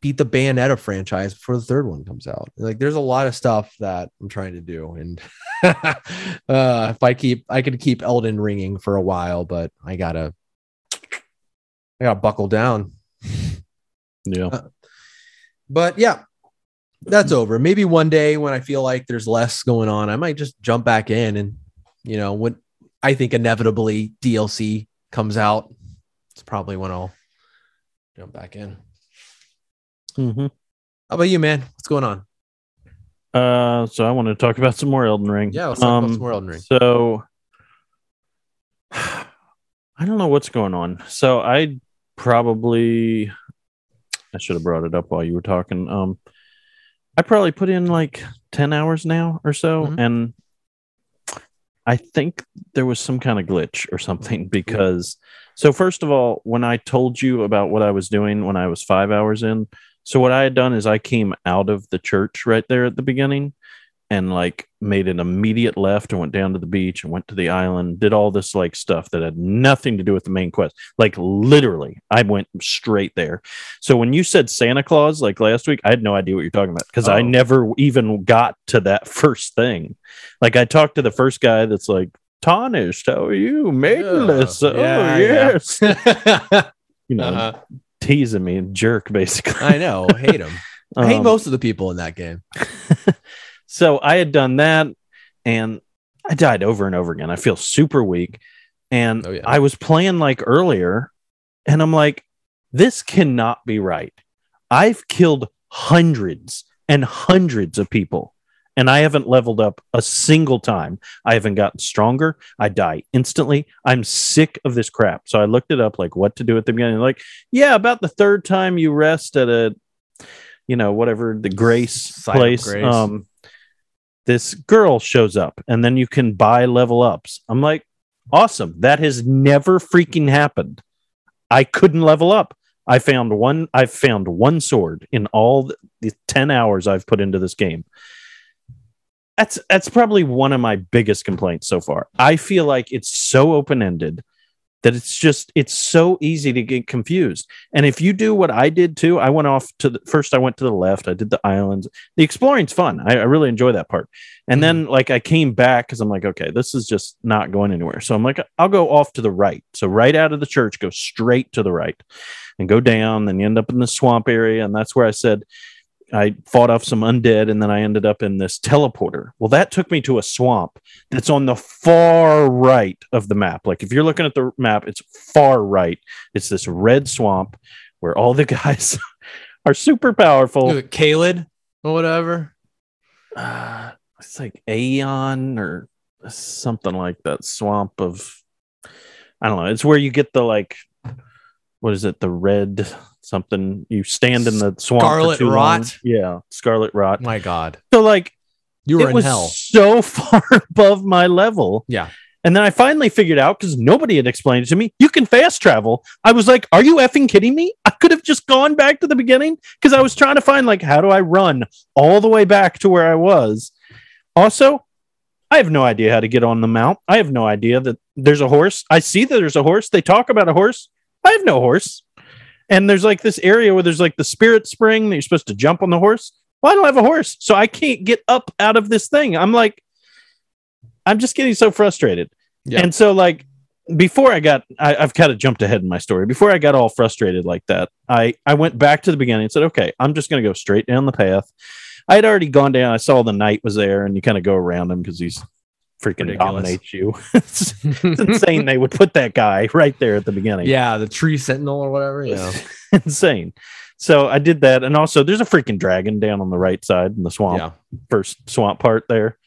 beat the Bayonetta franchise before the third one comes out. Like there's a lot of stuff that I'm trying to do. And uh, if I keep I could keep Elden ringing for a while, but I gotta I gotta buckle down. Yeah. Uh, but yeah, that's over. Maybe one day when I feel like there's less going on, I might just jump back in and you know, when I think inevitably DLC comes out, it's probably when I'll jump back in. Mm-hmm. How about you, man? What's going on? Uh, so I want to talk about some more Elden Ring. Yeah, let's talk about Um, some more Elden Ring. So I don't know what's going on. So I probably I should have brought it up while you were talking. Um I probably put in like 10 hours now or so Mhm. and I think there was some kind of glitch or something because so first of all, when I told you about what I was doing when I was 5 hours in, so what I had done is I came out of the church right there at the beginning and like made an immediate left and went down to the beach and went to the island, did all this like stuff that had nothing to do with the main quest. Like literally, I went straight there. So when you said Santa Claus like last week, I had no idea what you're talking about because I Oh. never even got to that first thing. Like I talked to the first guy that's like, Tarnished, how are you? Maidenless. Yeah, oh, yeah, yeah. yes. You know, Uh-huh. teasing me, and jerk, basically. I know. Hate him. I hate Um, most of the people in that game. So I had done that and I died over and over again. I feel super weak. And Oh, yeah. I was playing like earlier and I'm like, this cannot be right. I've killed hundreds and hundreds of people and I haven't leveled up a single time. I haven't gotten stronger. I die instantly. I'm sick of this crap. So I looked it up, like what to do at the beginning. Like, yeah, about the third time you rest at a, you know, whatever the grace place, grace. um, this girl shows up and then you can buy level ups. I'm like, awesome. That has never freaking happened. I couldn't level up. I found one. I've found one sword in all the, the ten hours I've put into this game. That's that's probably one of my biggest complaints so far. I feel like it's so open ended that it's just it's so easy to get confused. And if you do what I did too, I went off to the first. I went to the left. I did the islands. The exploring's fun. I, I really enjoy that part. And then mm-hmm. like I came back because I'm like, okay, this is just not going anywhere. So I'm like, I'll go off to the right. So right out of the church, go straight to the right and go down. Then you end up in the swamp area. And that's where I said I fought off some undead and then I ended up in this teleporter. Well, that took me to a swamp that's on the far right of the map. Like if you're looking at the map, it's far right. It's this red swamp where all the guys are super powerful. Caelid or whatever. uh, it's like Aeon or something like that. Swamp of, I don't know. It's where you get the like, what is it? The red something. You stand in the swamp. Scarlet too long. rot? Yeah, scarlet rot. My God, So like, you were it in was hell. so far above my level. Yeah. And then I finally figured out because nobody had explained it to me. You can fast travel. I was like, "Are you effing kidding me?" I could have just gone back to the beginning because I was trying to find like, how do I run all the way back to where I was? Also, I have no idea how to get on the mount. I have no idea that there's a horse. I see that there's a horse. They talk about a horse. I have no horse. And there's like this area where there's like the spirit spring that you're supposed to jump on the horse. Well, I don't have a horse, so I can't get up out of this thing. I'm like, I'm just getting so frustrated. Yeah. And so, like, before I got, I, I've kind of jumped ahead in my story. Before I got all frustrated like that, I I went back to the beginning and said, okay, I'm just going to go straight down the path. I had already gone down. I saw the knight was there, and you kind of go around him because he's freaking Ridiculous. dominates you. it's, it's insane they would put that guy right there at the beginning. yeah, the tree sentinel or whatever. Yeah. insane. So I did that, and also there's a freaking dragon down on the right side in the swamp, yeah. first swamp part there.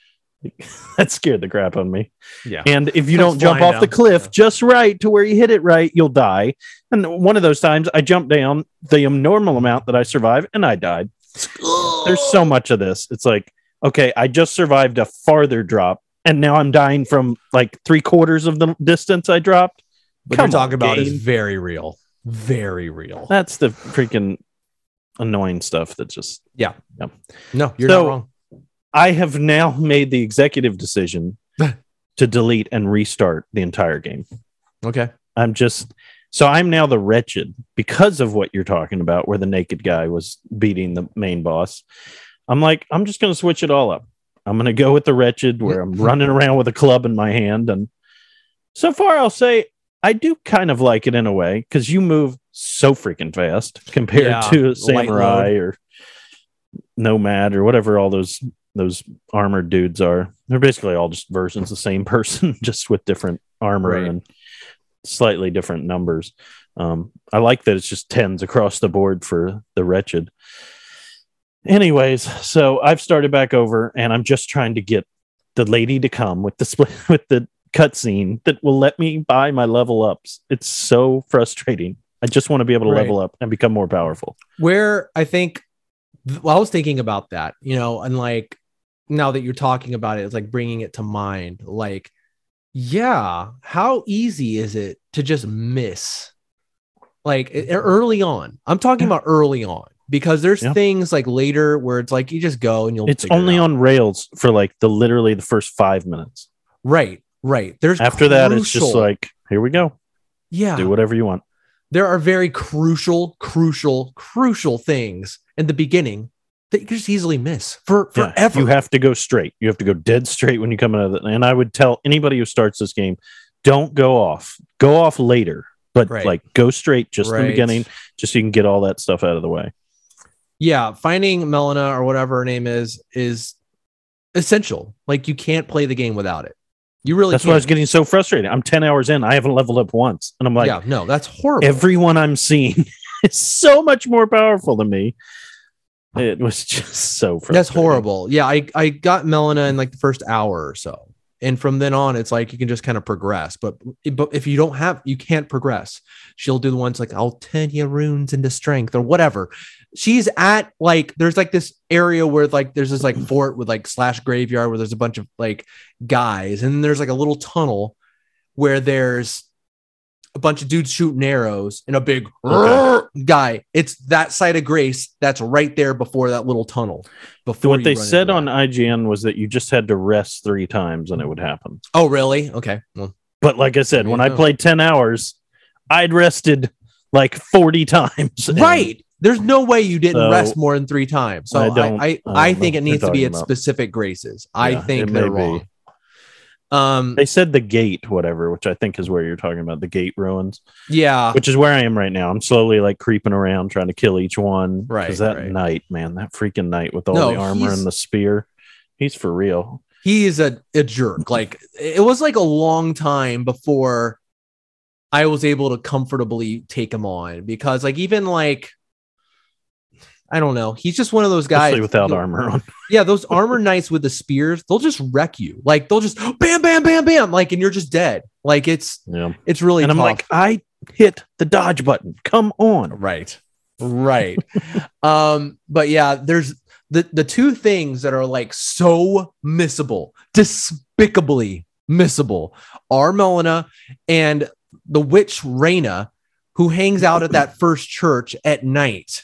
that scared the crap out of me. Yeah. And if you Comes don't jump off the cliff Yeah. just right to where you hit it right, you'll die. And one of those times I jumped down the normal amount that I survived and I died. There's so much of this. It's like, okay, I just survived a farther drop and now I'm dying from like three quarters of the distance I dropped. What Come you're talking on, about is very real. Very real. That's the freaking annoying stuff that just yeah yeah. No, you're So- not wrong. I have now made the executive decision to delete and restart the entire game. Okay. I'm just so I'm now the wretched because of what you're talking about, where the naked guy was beating the main boss. I'm like, I'm just going to switch it all up. I'm going to go with the wretched, where I'm running around with a club in my hand, and so far I'll say I do kind of like it in a way because you move so freaking fast compared Yeah, to samurai or nomad or whatever all those those armored dudes are. They're basically all just versions of the same person, just with different armor Right. and slightly different numbers. Um, I like that it's just tens across the board for the wretched. Anyways, so I've started back over, and I'm just trying to get the lady to come with the split with the cutscene that will let me buy my level ups. It's so frustrating. I just want to be able to Right. level up and become more powerful. Where I think, well, I was thinking about that, you know, and like now that you're talking about it, it's like bringing it to mind. Like, yeah, how easy is it to just miss? Like early on, I'm talking about early on because there's Yeah. things like later where it's like you just go and you'll. It's it only out. on rails for like the literally the first five minutes. right, right. There's After that, it's just like, here we go. yeah, Do whatever you want. there are very crucial, crucial, crucial things in the beginning that you can just easily miss for Yeah, forever. You have to go straight. You have to go dead straight when you come out of it. And I would tell anybody who starts this game, don't go off. Go off later, but Right. like go straight just in the beginning, just so you can get all that stuff out of the way. Yeah, finding Melina or whatever her name is is essential. Like you can't play the game without it. You really That's can't. why I was getting so frustrated. I'm 10 hours in. I haven't leveled up once. And I'm like, yeah, no, that's horrible. everyone I'm seeing is so much more powerful than me. It was just so frustrating. that's horrible. Yeah, I I got Melina in like the first hour or so. And from then on, it's like you can just kind of progress. But but if you don't have, you can't progress. She'll do the ones like I'll turn your runes into strength or whatever. She's at like there's like this area where like there's this like fort with like slash graveyard where there's a bunch of like guys, and there's like a little tunnel where there's a bunch of dudes shooting arrows and a big Okay. guy. It's that site of Grace that's right there before that little tunnel. Before what they said on that. IGN was that you just had to rest three times and it would happen. Oh, really? Okay. Well, But like I said, when you I played 10 hours, I'd rested like 40 times. Right. There's no way you didn't So, rest more than three times. So I I don't- I, I I, don't think it needs to be at about. specific graces. I Yeah, think they're may be. wrong. Um. They said the gate, whatever, which I think is where you're talking about the gate ruins, Yeah. which is where I am right now. I'm slowly like creeping around trying to kill each one. Right, Because that right. knight, man, that freaking knight with all No, the armor and the spear, he's for real. he is a, a jerk. Like it was like a long time before I was able to comfortably take him on because like even like I don't know, he's just one of those guys Especially without armor on. Yeah, those armor knights with the spears, they'll just wreck you. Like they'll just bam, bam, bam, bam, like and you're just dead. Like it's Yeah. it's really And I'm like, I hit the dodge button. Come on. right, right. um, but yeah, there's the the two things that are like so missable, despicably missable, are Melina and the witch Renna, who hangs out at that first church at night,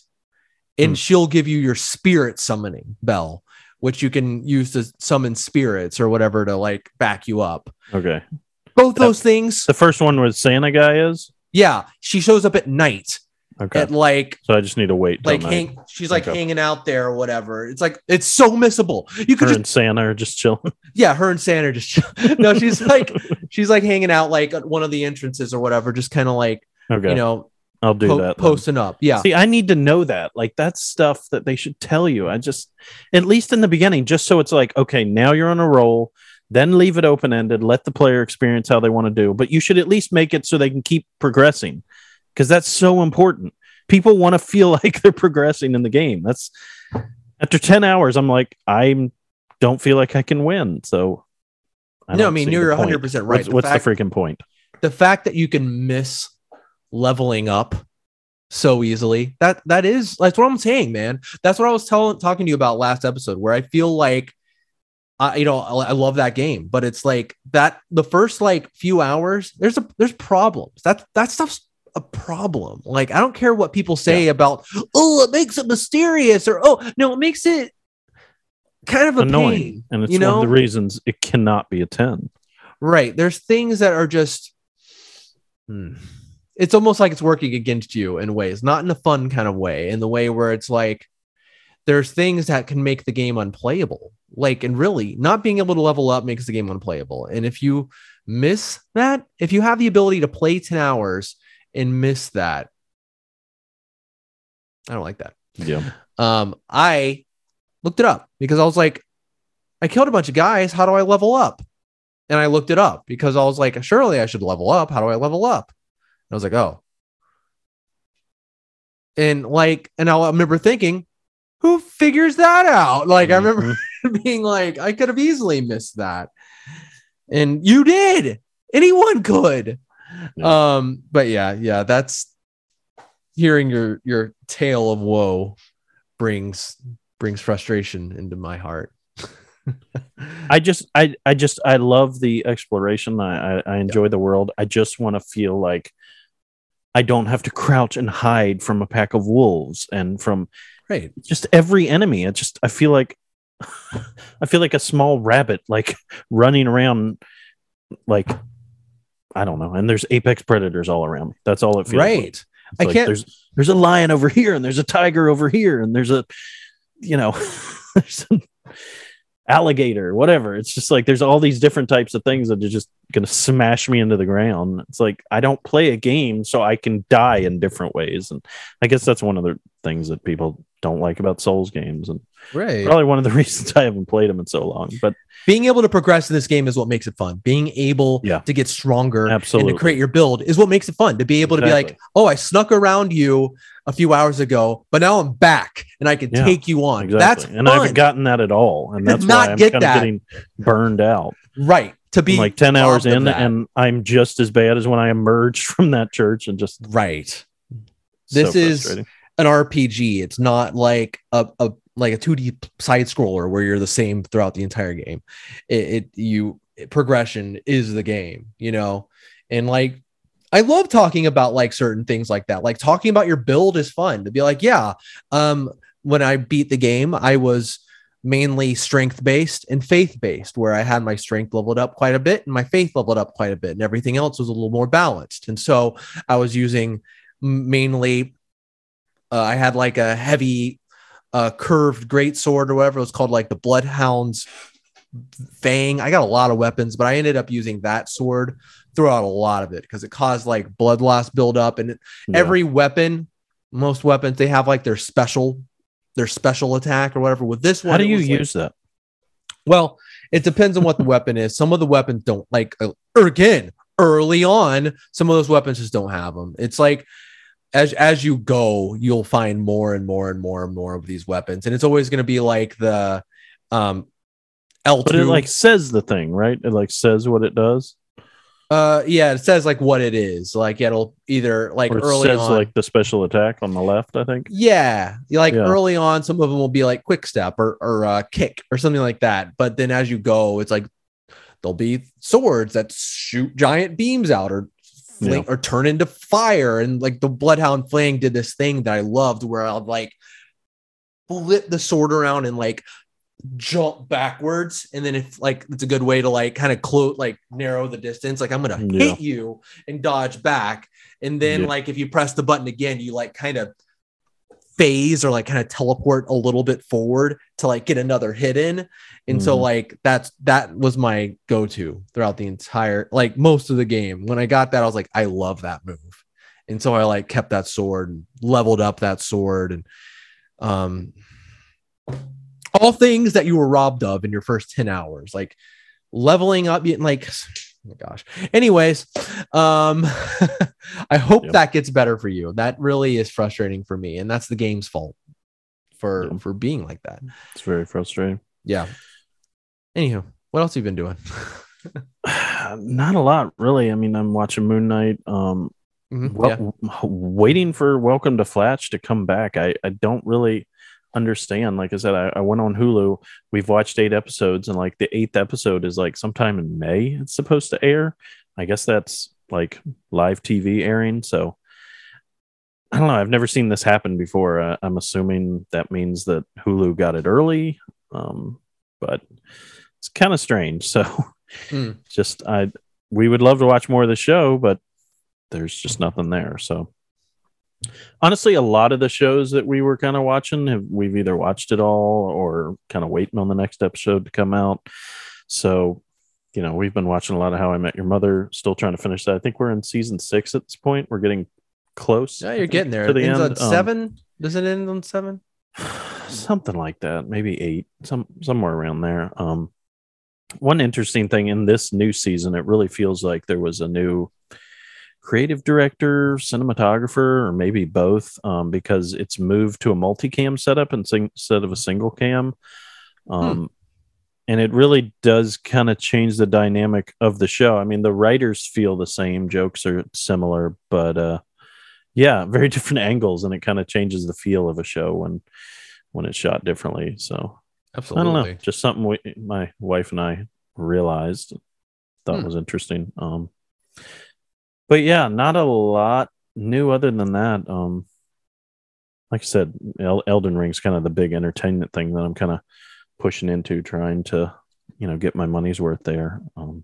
and Hmm. she'll give you your spirit summoning bell, which you can use to summon spirits or whatever to like back you up. Okay. Both That- those things, The first one was Santa guy is. yeah, she shows up at night Okay. at like so I just need to wait. like hang, she's like Okay. hanging out there or whatever. It's like it's so missable. You could Her just and Santa are just chilling. yeah, her and Santa just chill. no, she's like she's like hanging out like at one of the entrances or whatever, just kind of like Okay. you know I'll do po- that. posting up. Yeah, See, I need to know that. Like that's stuff that they should tell you. I just at least in the beginning, just so it's like, okay, now you're on a roll, then leave it open ended, let the player experience how they want to do. But you should at least make it so they can keep progressing. Because that's so important. People want to feel like they're progressing in the game. That's after 10 hours, I'm like, I don't feel like I can win. So no, I mean you're the 100 point. percent right. What's, the, what's fact, the freaking point? the fact that you can miss leveling up so easily that that is that's what I'm saying, man. That's what I was telling talking to you about last episode, where I feel like I you know I I love that game, but it's like that the first like few hours there's a there's problems. That that stuff's a problem. Like I don't care what people say about oh it makes it mysterious or oh no it makes it kind of a Annoying. pain. And it's you one of the reasons it cannot be a 10. right. There's things that are just. Hmm. It's almost like it's working against you in ways, not in a fun kind of way, in the way where it's like there's things that can make the game unplayable. Like, and really, not being able to level up makes the game unplayable. And if you miss that, if you have the ability to play 10 hours and miss that, I don't like that. Yeah. Um, I looked it up because I was like, I killed a bunch of guys. How do I level up? And I looked it up because I was like, surely I should level up. How do I level up? I was like, oh. And like, and I remember thinking, who figures that out? Like, I remember being like, I could have easily missed that. And you did. Anyone could. Yeah. Um, but yeah, yeah, that's hearing your your tale of woe brings brings frustration into my heart. I just I I just I love the exploration. I I, I enjoy the world. I just want to feel like I don't have to crouch and hide from a pack of wolves and from right. just every enemy. I just I feel like I feel like a small rabbit like running around like I don't know. And there's apex predators all around me. That's all it feels like. Right. It's I like can't- There's there's a lion over here, and there's a tiger over here, and there's a, you know, there's an alligator, whatever. It's just like there's all these different types of things that are just gonna smash me into the ground. It's like I don't play a game so I can die in different ways, and I guess that's one of the things that people don't like about Souls games, and Right. probably one of the reasons I haven't played them in so long. But Being able to progress in this game is what makes it fun. Being able Yeah. to get stronger absolutely, and to create your build is what makes it fun. To be able to be like, oh, I snuck around you a few hours ago, but now I'm back and I can Yeah, take you on. exactly. That's and I haven't gotten that at all, and that's not why I'm get kind of that. getting burned out. right. To be I'm like 10 hours in that. and I'm just as bad as when I emerged from that church and just right. so This is- An RPG. It's not like a, a like a 2D side scroller where you're the same throughout the entire game. It, it you progression is the game, you know, and like I love talking about like certain things like that. Like talking about your build is fun to be like, yeah. Um, when I beat the game, I was mainly strength based and faith based, where I had my strength leveled up quite a bit and my faith leveled up quite a bit, and everything else was a little more balanced. And so I was using mainly, uh, I had like a heavy, uh, curved great sword or whatever it was called, like the Bloodhound's Fang. I got a lot of weapons, but I ended up using that sword throughout a lot of it because it caused like blood loss buildup and Yeah. every weapon, most weapons, they have like their special, their special attack or whatever. With this one, How do you was, like- use that? well, it depends on what the weapon is. Some of the weapons don't like, uh, or again, early on, some of those weapons just don't have them. It's like as as you go, you'll find more and more and more and more of these weapons, and it's always going to be like the um L But it like says the thing, right? It like says what it does. Uh, yeah, it says like what it is. Like it'll either like Or it early says on, like the special attack on the left, I think. Yeah, like Yeah. early on, some of them will be like quick step or or uh, kick or something like that. But then as you go, it's like there'll be swords that shoot giant beams out or fling, or turn into fire. And like the Bloodhound Fang did this thing that I loved, where I'll like flip the sword around and like jump backwards and then if like it's a good way to like kind of close like narrow the distance like i'm gonna Yeah. hit you and dodge back and then Yeah. like if you press the button again you like kind of phase or like kind of teleport a little bit forward to like get another hit in and so Mhm. like that's that was my go-to throughout the entire like most of the game when i got that i was like i love that move and so i like kept that sword and leveled up that sword and um all things that you were robbed of in your first 10 hours like leveling up like oh my gosh anyways um i hope Yep. that gets better for you that really is frustrating for me and that's the game's fault for Yep. for being like that It's very frustrating. yeah anywho what else have you been doing Not a lot, really. I mean, I'm watching Moon Knight. Um, Mhm, well, waiting for Welcome to Flatch to come back. I, I don't really understand. Like I said, I, I went on Hulu. We've watched eight episodes, and like the eighth episode is like sometime in May. It's supposed to air. I guess that's like live TV airing. So I don't know. I've never seen this happen before. Uh, I'm assuming that means that Hulu got it early. Um, but it's kind of strange. So Hmm. Just I we would love to watch more of the show, but there's just nothing there. So honestly, a lot of the shows that we were kind of watching have we've either watched it all or kind of waiting on the next episode to come out. So you know, we've been watching a lot of How I Met Your Mother, still trying to finish that. I think we're in season six at this point. We're getting close. Yeah, you're think, getting there. to the It ends end. on Um, seven. Does it end on seven? something like that maybe eight some somewhere around there um one interesting thing in this new season it really feels like there was a new creative director cinematographer or maybe both um because it's moved to a multicam setup instead of a single cam um and it really does kind of change the dynamic of the show i mean the writers feel the same jokes are similar but uh yeah very different angles and it kind of changes the feel of a show when when it's shot differently so Absolutely. i don't know just something we, my wife and i realized thought Hmm. was interesting um but yeah not a lot new other than that um like i said El- elden ring's kind of the big entertainment thing that i'm kind of pushing into trying to you know get my money's worth there um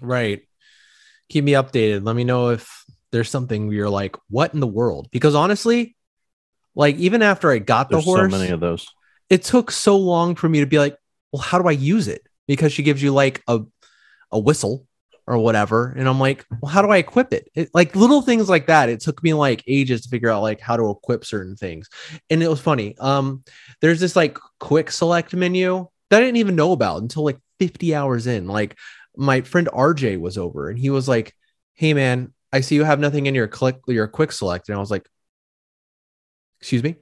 Right. Keep me updated. Let me know if there's something you're like, what in the world? Because honestly, like even after I got the horse, so many of those it took so long for me to be like, well, how do I use it? Because she gives you like a a whistle or whatever. And I'm like, well, how do I equip it? it? Like little things like that. It took me like ages to figure out like how to equip certain things. And it was funny. Um, there's this like quick select menu that I didn't even know about until like 50 hours in. Like my friend RJ was over and he was like, Hey man, I see you have nothing in your click your quick select. And I was like, excuse me,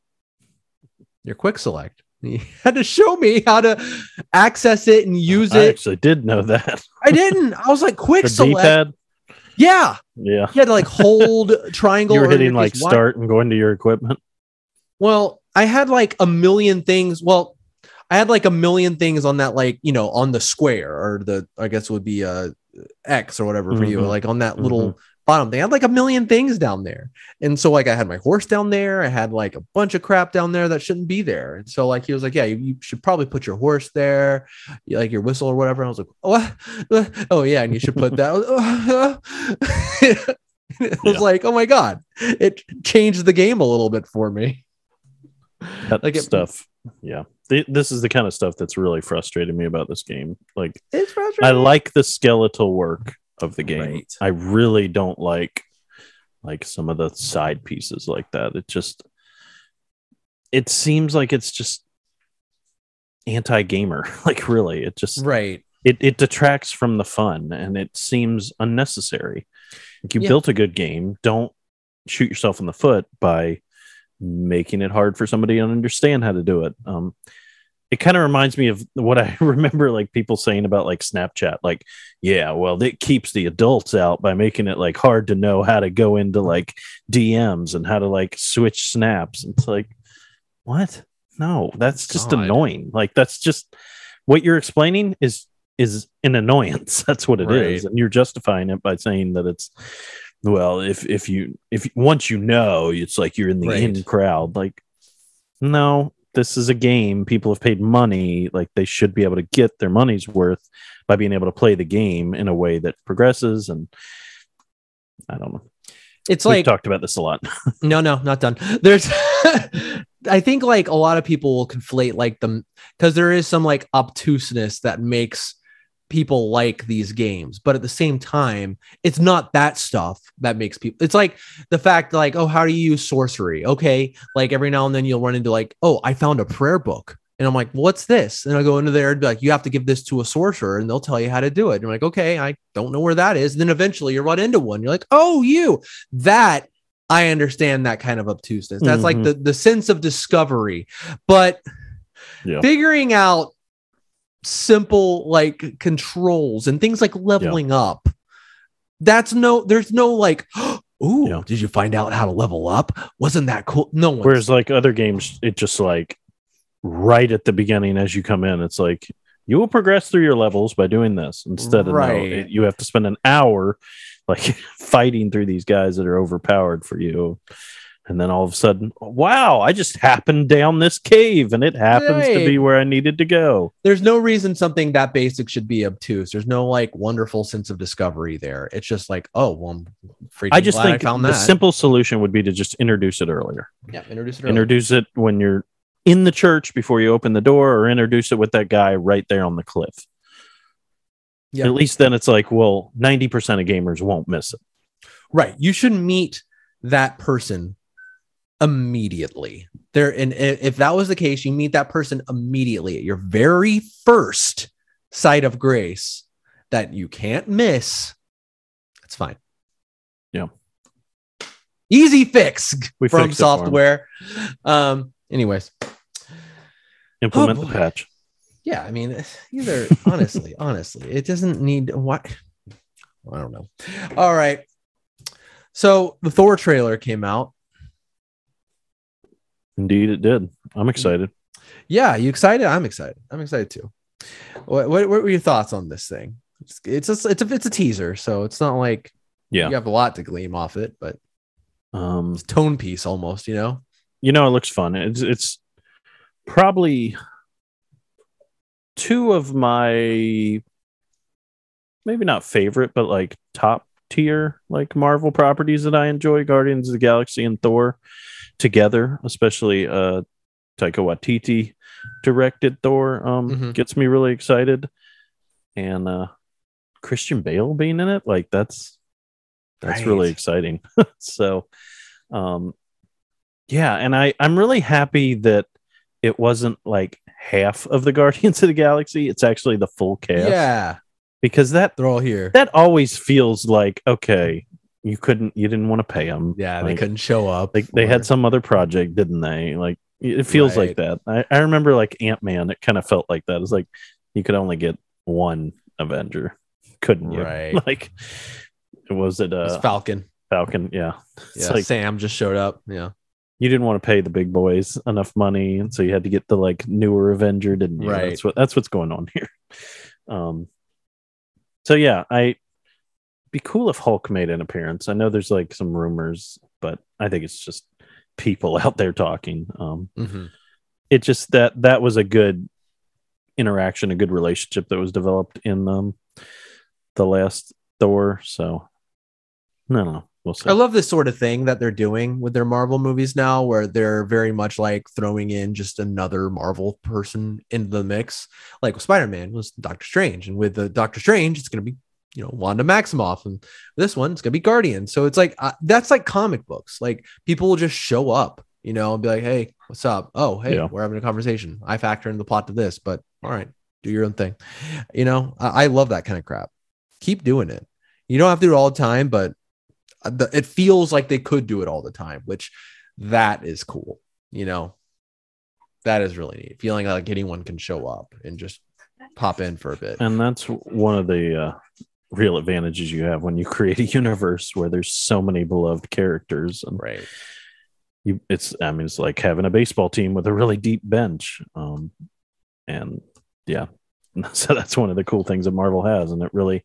your quick select. He had to show me how to access it and use i it. I actually did know that I didn't. I was like, quick the select. d-pad Yeah. yeah You had to like hold triangle. you were hitting like start and going to your equipment Well, I had like a million things. Well, I had like a million things on that, like, you know, on the square or the, I guess it would be a X or whatever for you, Mhm. like on that little bottom thing. I had like a million things down there. And so, like, I had my horse down there. I had like a bunch of crap down there that shouldn't be there. And so, like, he was like, Yeah, you, you should probably put your horse there, like your whistle or whatever. And I was like, What? Oh, yeah. And you should put that. it was Yeah. like, Oh my God, it changed the game a little bit for me. that Like it- stuff yeah this is the kind of stuff that's really frustrated me about this game like It's frustrating. i like the skeletal work of the game Right. i really don't like like some of the side pieces like that it just it seems like it's just anti-gamer like really it just right. it, it detracts from the fun and it seems unnecessary. Like you Yeah. built a good game, don't shoot yourself in the foot by making it hard for somebody to understand how to do it. Um, it kind of reminds me of what I remember like people saying about like Snapchat, like, yeah, well, it keeps the adults out by making it like hard to know how to go into like DMs and how to like switch snaps. It's like, what? No, that's just God. annoying. Like that's just what you're explaining is is an annoyance. That's what it is, Right. and you're justifying it by saying that it's well. If if you if once you know, it's like you're in the Right. in crowd. Like, no, this is a game. People have paid money. Like they should be able to get their money's worth by being able to play the game in a way that progresses. And I don't know. It's like We've like talked about this a lot. No, no, not done. There's, I think like a lot of people will conflate like them because there is some like obtuseness that makes people like these games, but at the same time, it's not that stuff that makes people. It's like the fact like, oh, how do you use sorcery? Okay, like every now and then you'll run into like, oh, I found a prayer book. And I'm like, what's this? And I go into there and be like, you have to give this to a sorcerer and they'll tell you how to do it. And you're like, okay, I don't know where that is. And then eventually you run into one. You're like, oh, you that I understand that kind of obtuseness. That's like Mhm. the, the sense of discovery. But Yeah. figuring out simple like controls and things like leveling up, that's no, there's no like, ooh, Yeah. did you find out how to level up? Wasn't that cool? No one. Whereas like other games, it just like right at the beginning as you come in, it's like you will progress through your levels by doing this. Instead of no, Right. it- you have to spend an hour like fighting through these guys that are overpowered for you. And then all of a sudden, wow, I just happened down this cave and it happens to be where I needed to go. There's no reason something that basic should be obtuse. There's no like wonderful sense of discovery there. It's just like, oh, well, I'm freaking I just think I the simple solution would be to just introduce it earlier. yeah, introduce it. early. Introduce it when you're in the church before you open the door, or introduce it with that guy right there on the cliff. Yeah. At least then it's like, well, 90% of gamers won't miss it. Right. You should meet that person immediately. There and if that was the case, you meet that person immediately at your very first site of grace that you can't miss. That's fine. Yeah. Easy fix We from fixed it for 'em. software. Um anyways, Implement Oh, the patch. yeah, I mean, either honestly, honestly, it doesn't need what I don't know. All right. So the Thor trailer came out. Indeed, it did. I'm excited. Yeah, you excited? I'm excited. I'm excited too. What, what, what were your thoughts on this thing? It's it's a, it's a it's a teaser, so it's not like Yeah. you have a lot to glean off it, but Um, it's tone piece almost, you know. you know, it looks fun. It's it's probably two of my maybe not favorite, but like top tier like Marvel properties that I enjoy: Guardians of the Galaxy and Thor together. Especially uh, Taika Waititi directed Thor um, Mhm. gets me really excited, and uh, Christian Bale being in it, like that's that's really exciting. so, um, yeah, and I I'm really happy that it wasn't like half of the Guardians of the Galaxy. It's actually the full cast. Yeah, because that they're all here. that always feels like okay, you couldn't you didn't want to pay them. yeah, they couldn't show up. They, they for- had some other project, didn't they? Like it feels like that. I, I remember like Ant Man. It kind of felt like that. It's like you could only get one Avenger, couldn't you? Right. Like was it It's uh Falcon. Falcon? Yeah. It's Yeah, like Sam just showed up. Yeah, you didn't want to pay the big boys enough money, and so you had to get the like newer Avenger, didn't you? Right. That's what that's what's going on here. Um. So yeah, I be cool if Hulk made an appearance. I know there's like some rumors, but I think it's just people out there talking. Um. Mhm. It just that that was a good interaction, a good relationship that was developed in um the last Thor. So no, no, we'll see. I love this sort of thing that they're doing with their Marvel movies now, where they're very much like throwing in just another Marvel person into the mix. Like with Spider Man was Doctor Strange, and with the Doctor Strange, it's going to be you know Wanda Maximoff, and this one it's going to be Guardian. So it's like uh, that's like comic books. Like people will just show up, you know, and be like, "Hey, what's up? Oh, hey, Yeah. we're having a conversation. I factor in the plot to this, but all right, do your own thing." You know, I, I love that kind of crap. Keep doing it. You don't have to do it all the time, but the- it feels like they could do it all the time, which that is cool. You know, that is really neat. Feeling like anyone can show up and just pop in for a bit. and that's one of the uh, real advantages you have when you create a universe where there's so many beloved characters and Right. you it's i mean it's like having a baseball team with a really deep bench um and yeah so that's one of the cool things that marvel has and it really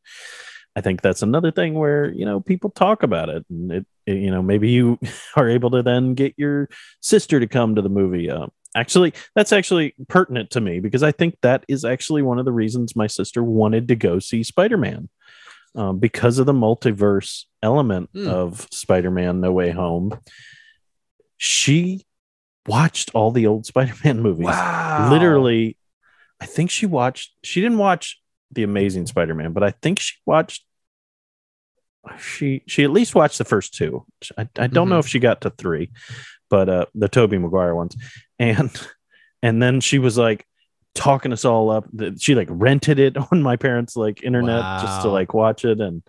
i think that's another thing where you know people talk about it and it, it- you know maybe you are able to then get your sister to come to the movie uh, actually that's actually pertinent to me because i think that is actually one of the reasons my sister wanted to go see spider-man um, because of the multiverse element Hmm. of spider-man no way home she watched all the old spider-man movies Wow. literally i think she watched she didn't watch the amazing spider-man but i think she watched she she at least watched the first two. I, I don't know Mhm. if she got to three but uh the tobey maguire ones. And and then she was like talking us all up. She like rented it on my parents like internet just to like watch it. And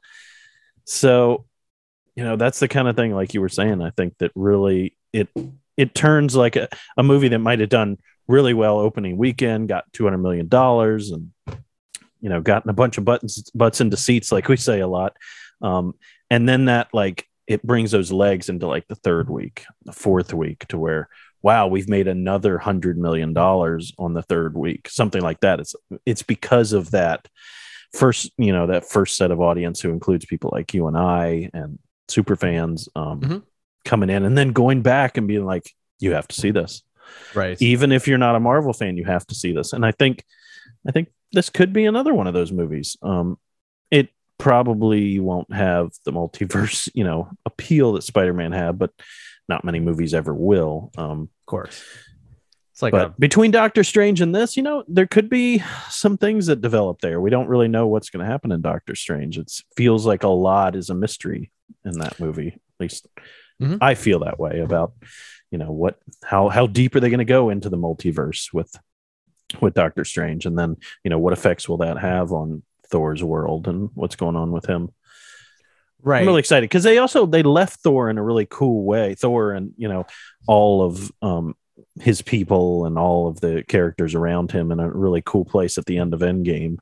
so you know that's the kind of thing like you were saying i think that really it it turns like a, a movie that might have done really well opening weekend got 200 million dollars and you know gotten a bunch of buttons butts into seats like we say a lot um and then that like it brings those legs into like the third week the fourth week to where wow we've made another hundred million dollars on the third week something like that it's it's because of that first you know that first set of audience who includes people like you and i and super fans um Mhm. coming in and then going back and being like, you have to see this. Right. Even if you're not a Marvel fan, you have to see this. And I think, I think this could be another one of those movies. Um, it probably won't have the multiverse, you know, appeal that Spider-Man had, but not many movies ever will. Um, Of course. It's like but a, between Doctor Strange and this, you know, there could be some things that develop there. We don't really know what's going to happen in Doctor Strange. It feels like a lot is a mystery in that movie. At least Mhm. I feel that way about, you know, what how how deep are they going to go into the multiverse with with Doctor Strange, and then you know what effects will that have on Thor's world and what's going on with him. right. I'm really excited because they also they left Thor in a really cool way. Thor and you know all of um, his people and all of the characters around him in a really cool place at the end of Endgame,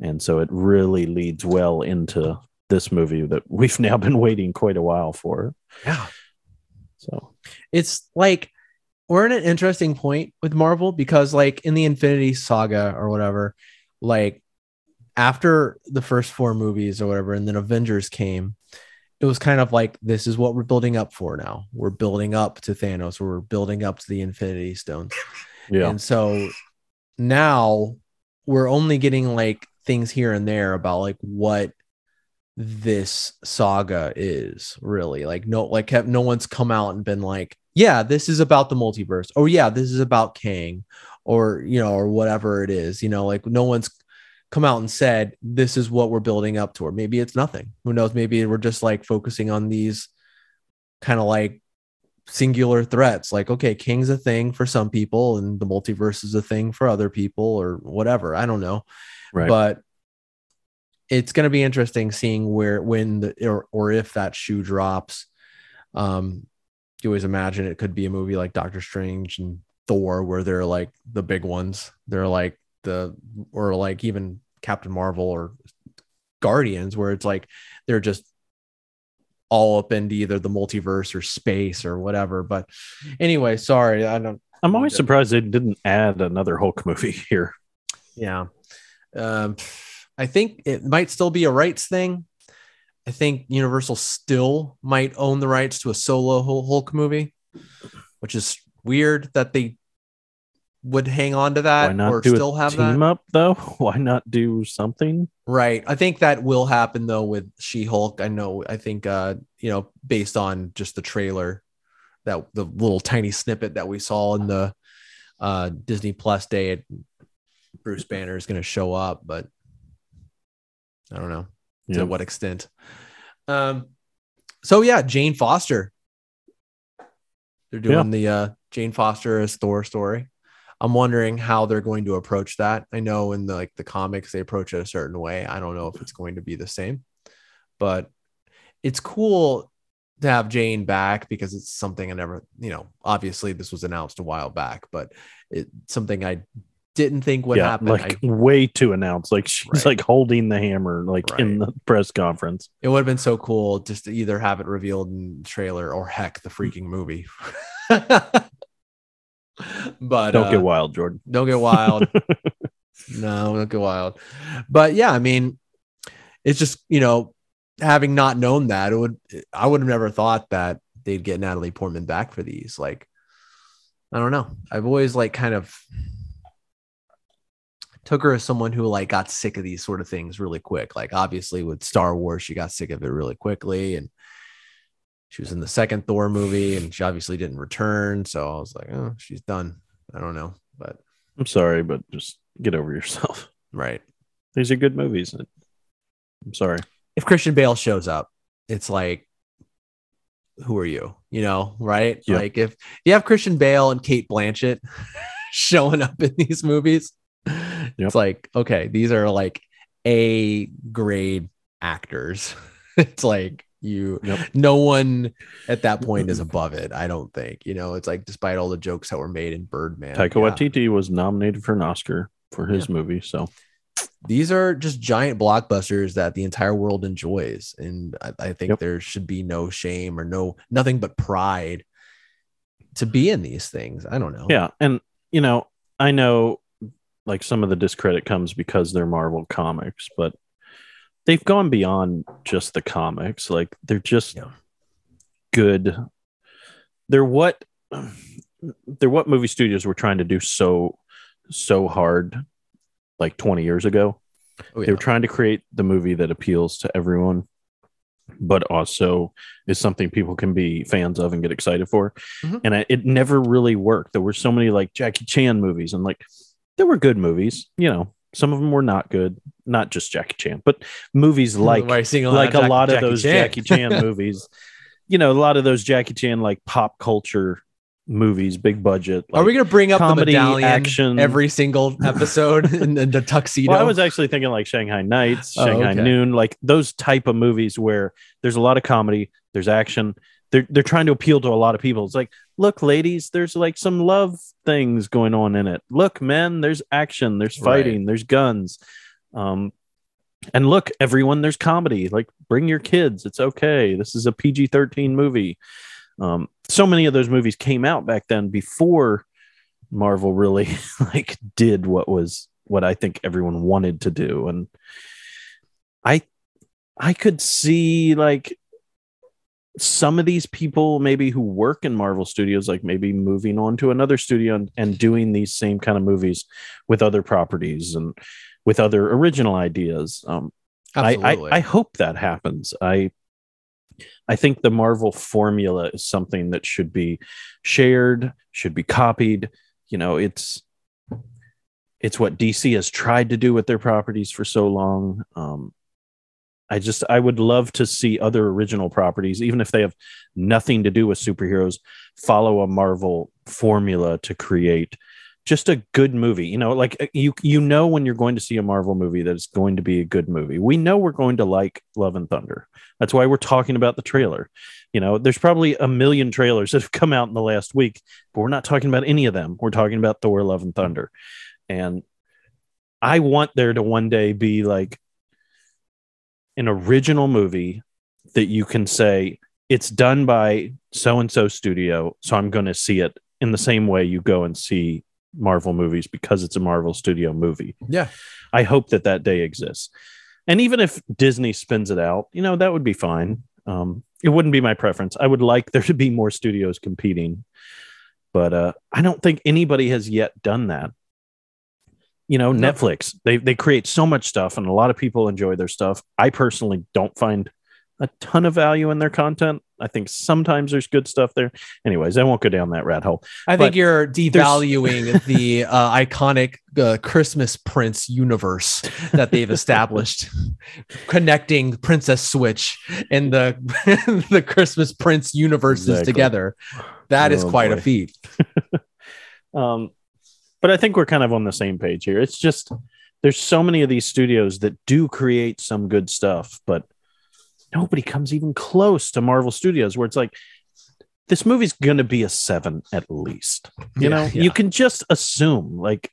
and so it really leads well into this movie that we've now been waiting quite a while for. yeah. So it's like we're in an interesting point with Marvel because like in the Infinity Saga or whatever, like after the first four movies or whatever, and then Avengers came, it was kind of like this is what we're building up for now. We're building up to Thanos, we're building up to the Infinity Stones. yeah, And so now we're only getting like things here and there about like what this saga is really like no like have, no one's come out and been like yeah this is about the multiverse. Or yeah this is about Kang. Or you know or whatever it is you know like no one's come out and said this is what we're building up to or maybe it's nothing. Who knows? Maybe we're just like focusing on these kind of like singular threats. Like okay Kang's a thing for some people and the multiverse is a thing for other people or whatever. I don't know. Right. but it's going to be interesting seeing where when the or, or if that shoe drops. Um you always imagine it could be a movie like doctor strange and thor where they're like the big ones they're like the or like even captain marvel or guardians where it's like they're just all up into either the multiverse or space or whatever but anyway sorry i don't I'm always surprised they didn't add another Hulk movie here. Yeah. Um, I think it might still be a rights thing. I think Universal still might own the rights to a solo Hulk movie, which is weird that they would hang on to Why that not or do still have team that. up though? Why not do something? Right. I think that will happen though with She Hulk. I know. I think, uh, you know, based on just the trailer, that the little tiny snippet that we saw in the uh, Disney Plus day, Bruce Banner is going to show up, but I don't know Yeah. to what extent. Um, so yeah, Jane Foster. They're doing the uh, Jane Foster as Thor story. I'm wondering how they're going to approach that. I know in the like the comics they approach it a certain way. I don't know if it's going to be the same, but it's cool to have Jane back because it's something I never, you know, obviously this was announced a while back, but it's something I didn't think would yeah, happen. like I, way to announce. Like she's Right. like holding the hammer, like in the press conference. it would have been so cool just to either have it revealed in the trailer or heck the freaking movie. but Don't uh, get wild, Jordan. don't get wild. no, don't get wild. But yeah, I mean, it's just you know, having not known that, it would I would have never thought that they'd get Natalie Portman back for these. Like, I don't know. I've always like kind of took her as someone who like got sick of these sort of things really quick. Like obviously with Star Wars, she got sick of it really quickly and she was in the second Thor movie and she obviously didn't return. So I was like, oh, she's done. I don't know. But I'm sorry, but just get over yourself. right. These are good movies. I'm sorry. If Christian Bale shows up, it's like, who are you? You know, right? Yeah. Like if you have Christian Bale and Cate Blanchett showing up in these movies, Yep. it's like, okay, these are like A grade actors. it's like you Yep. no one at that point is above it. I don't think. You know, it's like despite all the jokes that were made in Birdman. Taika yeah. Waititi was nominated for an Oscar for his movie. So these are just giant blockbusters that the entire world enjoys and i, I think Yep. there should be no shame or no nothing but pride to be in these things i don't know yeah, and you know, I know like some of the discredit comes because they're Marvel comics, but they've gone beyond just the comics. Like they're just Yeah. good they're what they're what movie studios were trying to do so so hard like 20 years ago. Oh, They were trying to create the movie that appeals to everyone, but also is something people can be fans of and get excited for. Mhm. And I, it never really worked. There were so many like Jackie Chan movies, and like there were good movies. You know, some of them were not good. Not just Jackie Chan, but movies like Why are you singling like a Jack- lot of Jackie those Chan? Jackie Chan movies. You know, a lot of those Jackie Chan like pop culture movies, big budget. Are we gonna bring up the medallion action? every single episode and in the tuxedo? Well, I was actually thinking like Shanghai Nights, Oh, Shanghai okay. Noon, like those type of movies where there's a lot of comedy, there's action. They're they're trying to appeal to a lot of people. It's like, look, ladies, there's like some love things going on in it. Look, men, there's action, there's Right. fighting, there's guns. Um and look, everyone, there's comedy. Like, bring your kids. It's okay. This is a PG 13 movie. Um, so many of those movies came out back then before Marvel really like did what was what I think everyone wanted to do. And I I could see like some of these people maybe who work in Marvel Studios, like maybe moving on to another studio and, and doing these same kind of movies with other properties and with other original ideas. Um, I, I I hope that happens. I I think the Marvel formula is something that should be shared, should be copied. You know, it's it's what DC has tried to do with their properties for so long. Um, I just I would love to see other original properties, even if they have nothing to do with superheroes, follow a Marvel formula to create just a good movie. You know, like uh, you you know when you're going to see a Marvel movie that it's going to be a good movie. We know we're going to like Love and Thunder. That's why we're talking about the trailer. You know, there's probably a million trailers that have come out in the last week, but we're not talking about any of them. We're talking about Thor Love and Thunder. And I want there to one day be like an original movie that you can say it's done by so and so studio, so I'm going to see it in the same way you go and see Marvel movies because it's a Marvel studio movie. yeah. I hope that that day exists. And even if Disney spins it out, you know, that would be fine. Um, it wouldn't be my preference. I would like there to be more studios competing, but uh, I don't think anybody has yet done that. You know, No. Netflix, they, they create so much stuff and a lot of people enjoy their stuff. I personally don't find a ton of value in their content. I think sometimes there's good stuff there. Anyways, I won't go down that rat hole. I But think you're devaluing the uh, iconic uh, Christmas Prince universe that they've established, connecting Princess Switch and the the Christmas Prince universes Exactly. together. That is Oh, quite a feat. Um, but I think we're kind of on the same page here. It's just there's so many of these studios that do create some good stuff, but nobody comes even close to Marvel Studios, where it's like this movie's going to be a seven at least. You Yeah, know, yeah. you can just assume like.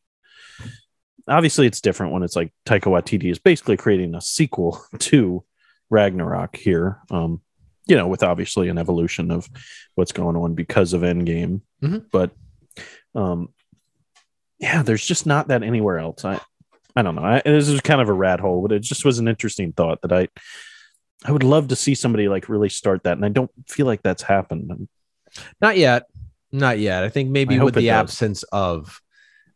Obviously, it's different when it's like Taika Waititi is basically creating a sequel to Ragnarok here. Um, you know, with obviously an evolution of what's going on because of Endgame. Mhm. But um, yeah, there's just not that anywhere else. I, I don't know. I, this is kind of a rat hole, but it just was an interesting thought that I, I would love to see somebody like really start that, and I don't feel like that's happened. Not yet. Not yet. I think maybe I with the does. absence of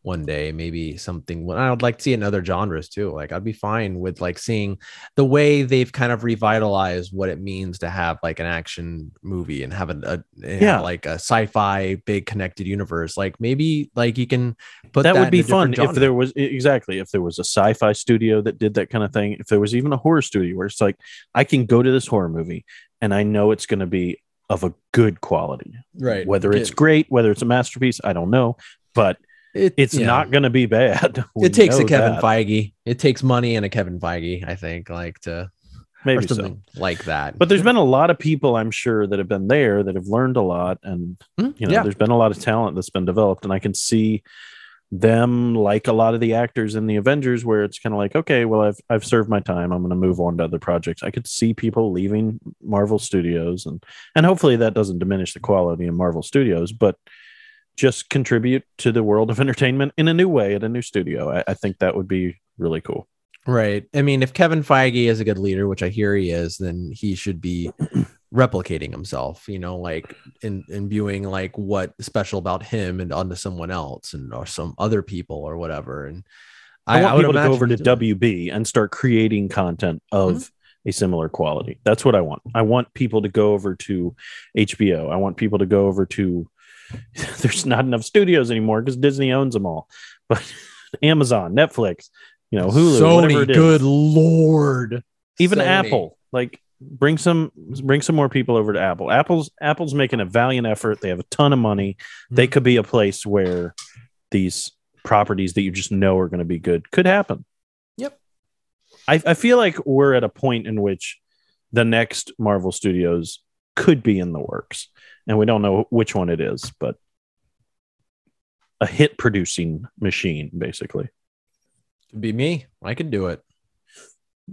one day, maybe something. Well, I would like to see in other genres too. Like I'd be fine with like seeing the way they've kind of revitalized what it means to have like an action movie and have a, a Yeah. yeah like a sci-fi big connected universe. Like maybe like you can put that, that, would be fun if there was exactly if there was a sci-fi studio that did that kind of thing. If there was even a horror studio where it's like I can go to this horror movie and I know it's going to be of a good quality. right. Whether it's great, whether it's a masterpiece, I don't know, but it, it's yeah. not going to be bad. It takes a Kevin that. Feige. It takes money and a Kevin Feige. I think like to or maybe so. something like that. But there's been a lot of people I'm sure that have been there that have learned a lot, and Mm, you know, yeah. there's been a lot of talent that's been developed, and I can see them like a lot of the actors in the Avengers, where it's kind of like, okay, well, I've I've served my time. I'm going to move on to other projects. I could see people leaving Marvel Studios, and and hopefully that doesn't diminish the quality in Marvel Studios, but just contribute to the world of entertainment in a new way at a new studio. I, I think that would be really cool. Right. I mean, if Kevin Feige is a good leader, which I hear he is, then he should be replicating himself, you know, like in imbuing like what special about him and onto someone else and or some other people or whatever. And I, want would people to go over to he's doing it. WB and start creating content of mm-hmm. a similar quality. That's what I want. I want people to go over to HBO. I want people to go over to. There's not enough studios anymore because Disney owns them all, but Amazon, Netflix, you know, Hulu, whatever Sony, it is. good lord. even Sony. Apple. Like bring some bring some more people over to Apple. Apple's Apple's making a valiant effort. They have a ton of money. They Mhm. could be a place where these properties that you just know are going to be good could happen. Yep. I, I feel like we're at a point in which the next Marvel Studios could be in the works, and we don't know which one it is, but a hit producing machine, basically. Could be me. I can do it.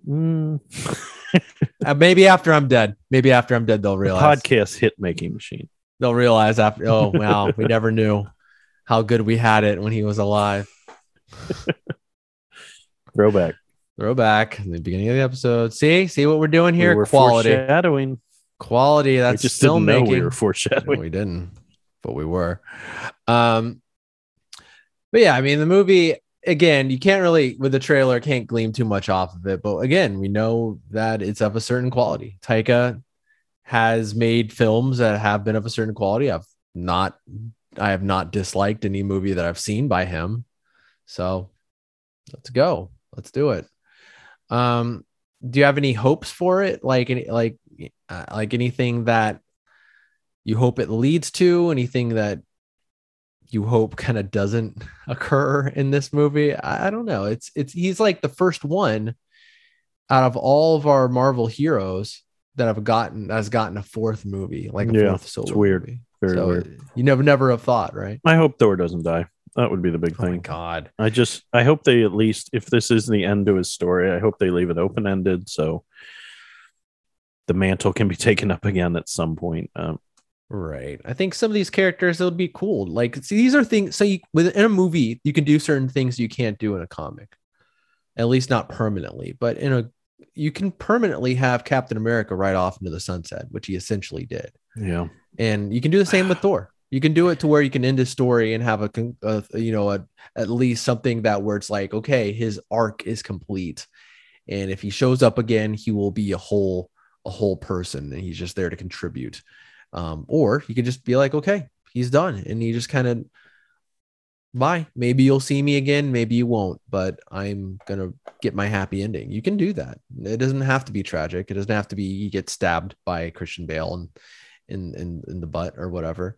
Mm, Uh, maybe after I'm dead. Maybe after I'm dead, they'll a realize. podcast hit making machine. They'll realize after. Oh wow, we never knew how good we had it when he was alive. Throwback. Throwback in the beginning of the episode. See, see what we're doing here. We Quality, foreshadowing. Quality. That's we just still didn't know making. we were No, foreshadowing. we didn't, but we were. Um, but yeah, I mean, the movie again, you can't really with the trailer can't glean too much off of it. But again, we know that it's of a certain quality. Taika has made films that have been of a certain quality. I've not, I have not disliked any movie that I've seen by him. So let's go. Let's do it. Um, do you have any hopes for it? Like any, like, uh, like anything that you hope it leads to? Anything that you hope kind of doesn't occur in this movie? I, I don't know. It's it's he's like the first one out of all of our Marvel heroes that have gotten has gotten a fourth movie, like a Yeah, fourth solo it's weird. movie. Very so weird. you never never have thought, right? I hope Thor doesn't die. That would be the big Oh my thing. god. I just I hope they at least if this is the end to his story, I hope they leave it open ended so the mantle can be taken up again at some point. Um, Right. I think some of these characters it would be cool. Like see, these are things so you within a movie you can do certain things you can't do in a comic. At least not permanently, but in a you can permanently have Captain America right off into the sunset, which he essentially did. yeah. And you can do the same with Thor. You can do it to where you can end his story and have a, a you know a, at least something that where it's like okay, his arc is complete, and if he shows up again, he will be a whole a whole person, and he's just there to contribute. Um, or you could just be like, okay, he's done, and you just kind of bye. Maybe you'll see me again, maybe you won't, but I'm gonna get my happy ending. You can do that. It doesn't have to be tragic. It doesn't have to be you get stabbed by Christian Bale and in in in the butt or whatever.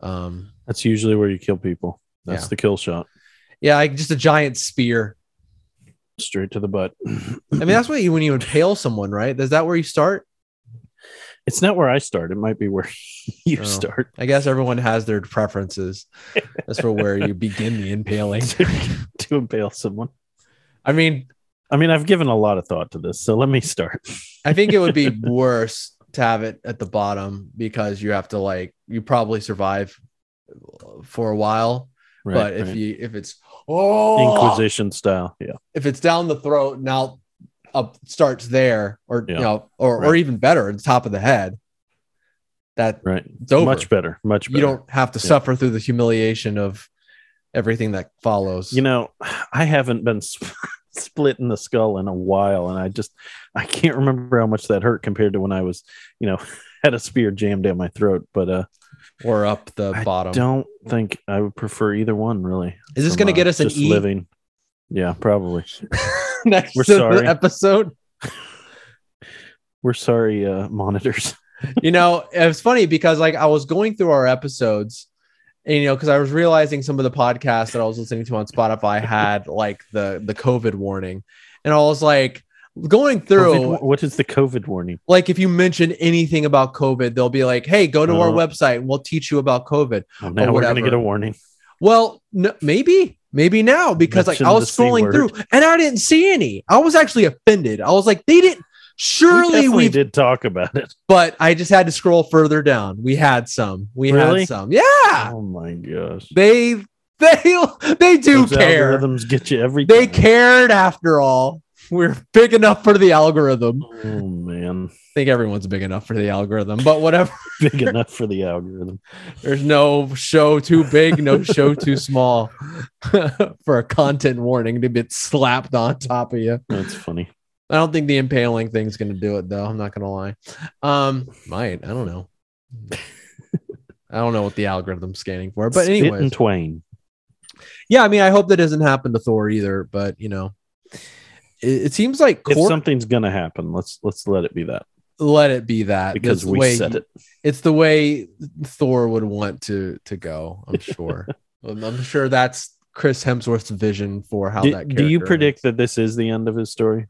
Um, That's usually where you kill people. That's Yeah. the kill shot. yeah, like just a giant spear. Straight to the butt. I mean, that's what you when you impale someone, right? Is that where you start? it's not where I start. It might be where you Oh. start. I guess everyone has their preferences. as for where you begin the impaling. to impale someone. I mean, I mean, I've given a lot of thought to this, so let me start. I think it would be worse to have it at the bottom because you have to like you probably survive for a while. Right, but if right. you if it's oh Inquisition style, yeah, if it's down the throat now up starts there or Yeah. you know or or even better at the top of the head that right. it's over. Much better, much better. you don't have to Yeah. suffer through the humiliation of everything that follows. You know, I haven't been sp- split in the skull in a while, and I just I can't remember how much that hurt compared to when I was, you know, had a spear jammed down my throat. But uh, or up the bottom. I bottom. don't think I would prefer either one really. Is this going to get us an E living? Yeah, probably. next We're sorry. episode? We're sorry, uh, monitors. you know, it's funny because like I was going through our episodes, and you know, because I was realizing some of the podcasts that I was listening to on Spotify had like the the COVID warning, and I was like going through. COVID what is the COVID warning? like if you mention anything about COVID, they'll be like, "Hey, go to our Uh-huh. website and we'll teach you about COVID." Oh, now we're gonna get a warning. Well, no, maybe, maybe now because like I was scrolling through and I didn't see any. I was actually offended. I was like, they didn't. Surely we we, did talk about it. but I just had to scroll further down. We had some. We Really? had some. Yeah, Oh my gosh. they they they do Those care. algorithms get you every They cared after all. We're big enough for the algorithm. Oh man, I think everyone's big enough for the algorithm, but whatever. big enough for the algorithm. There's no show too big, no show too small for a content warning to get slapped on top of you. That's funny. I don't think the impaling thing's going to do it though. I'm not going to lie. Um, might. I don't know. I don't know what the algorithm's scanning for, but anyway. Twain. yeah. I mean, I hope that doesn't happen to Thor either. But you know, it, it seems like If something's gonna happen, let's let's let it be that let it be that because we way said it. It's the way Thor would want to to go. I'm sure. I'm sure that's Chris Hemsworth's vision for how Do, that. do you predict that this is the end of his story?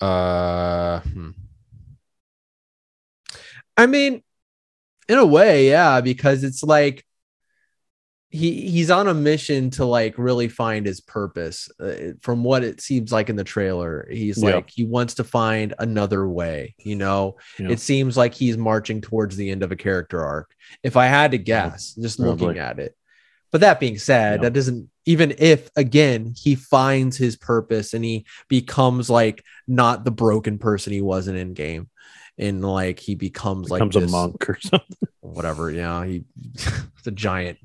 Uh, hmm. I mean, in a way, yeah, because it's like he he's on a mission to like really find his purpose. Uh, from what it seems like in the trailer, he's Yeah. like he wants to find another way. You know, Yeah. it seems like he's marching towards the end of a character arc. If I had to guess, just looking Probably. at it. But that being said, Yeah. that doesn't even if again he finds his purpose and he becomes like not the broken person he was in Endgame, and like he becomes like Becomes a monk or something. whatever. Yeah, he a giant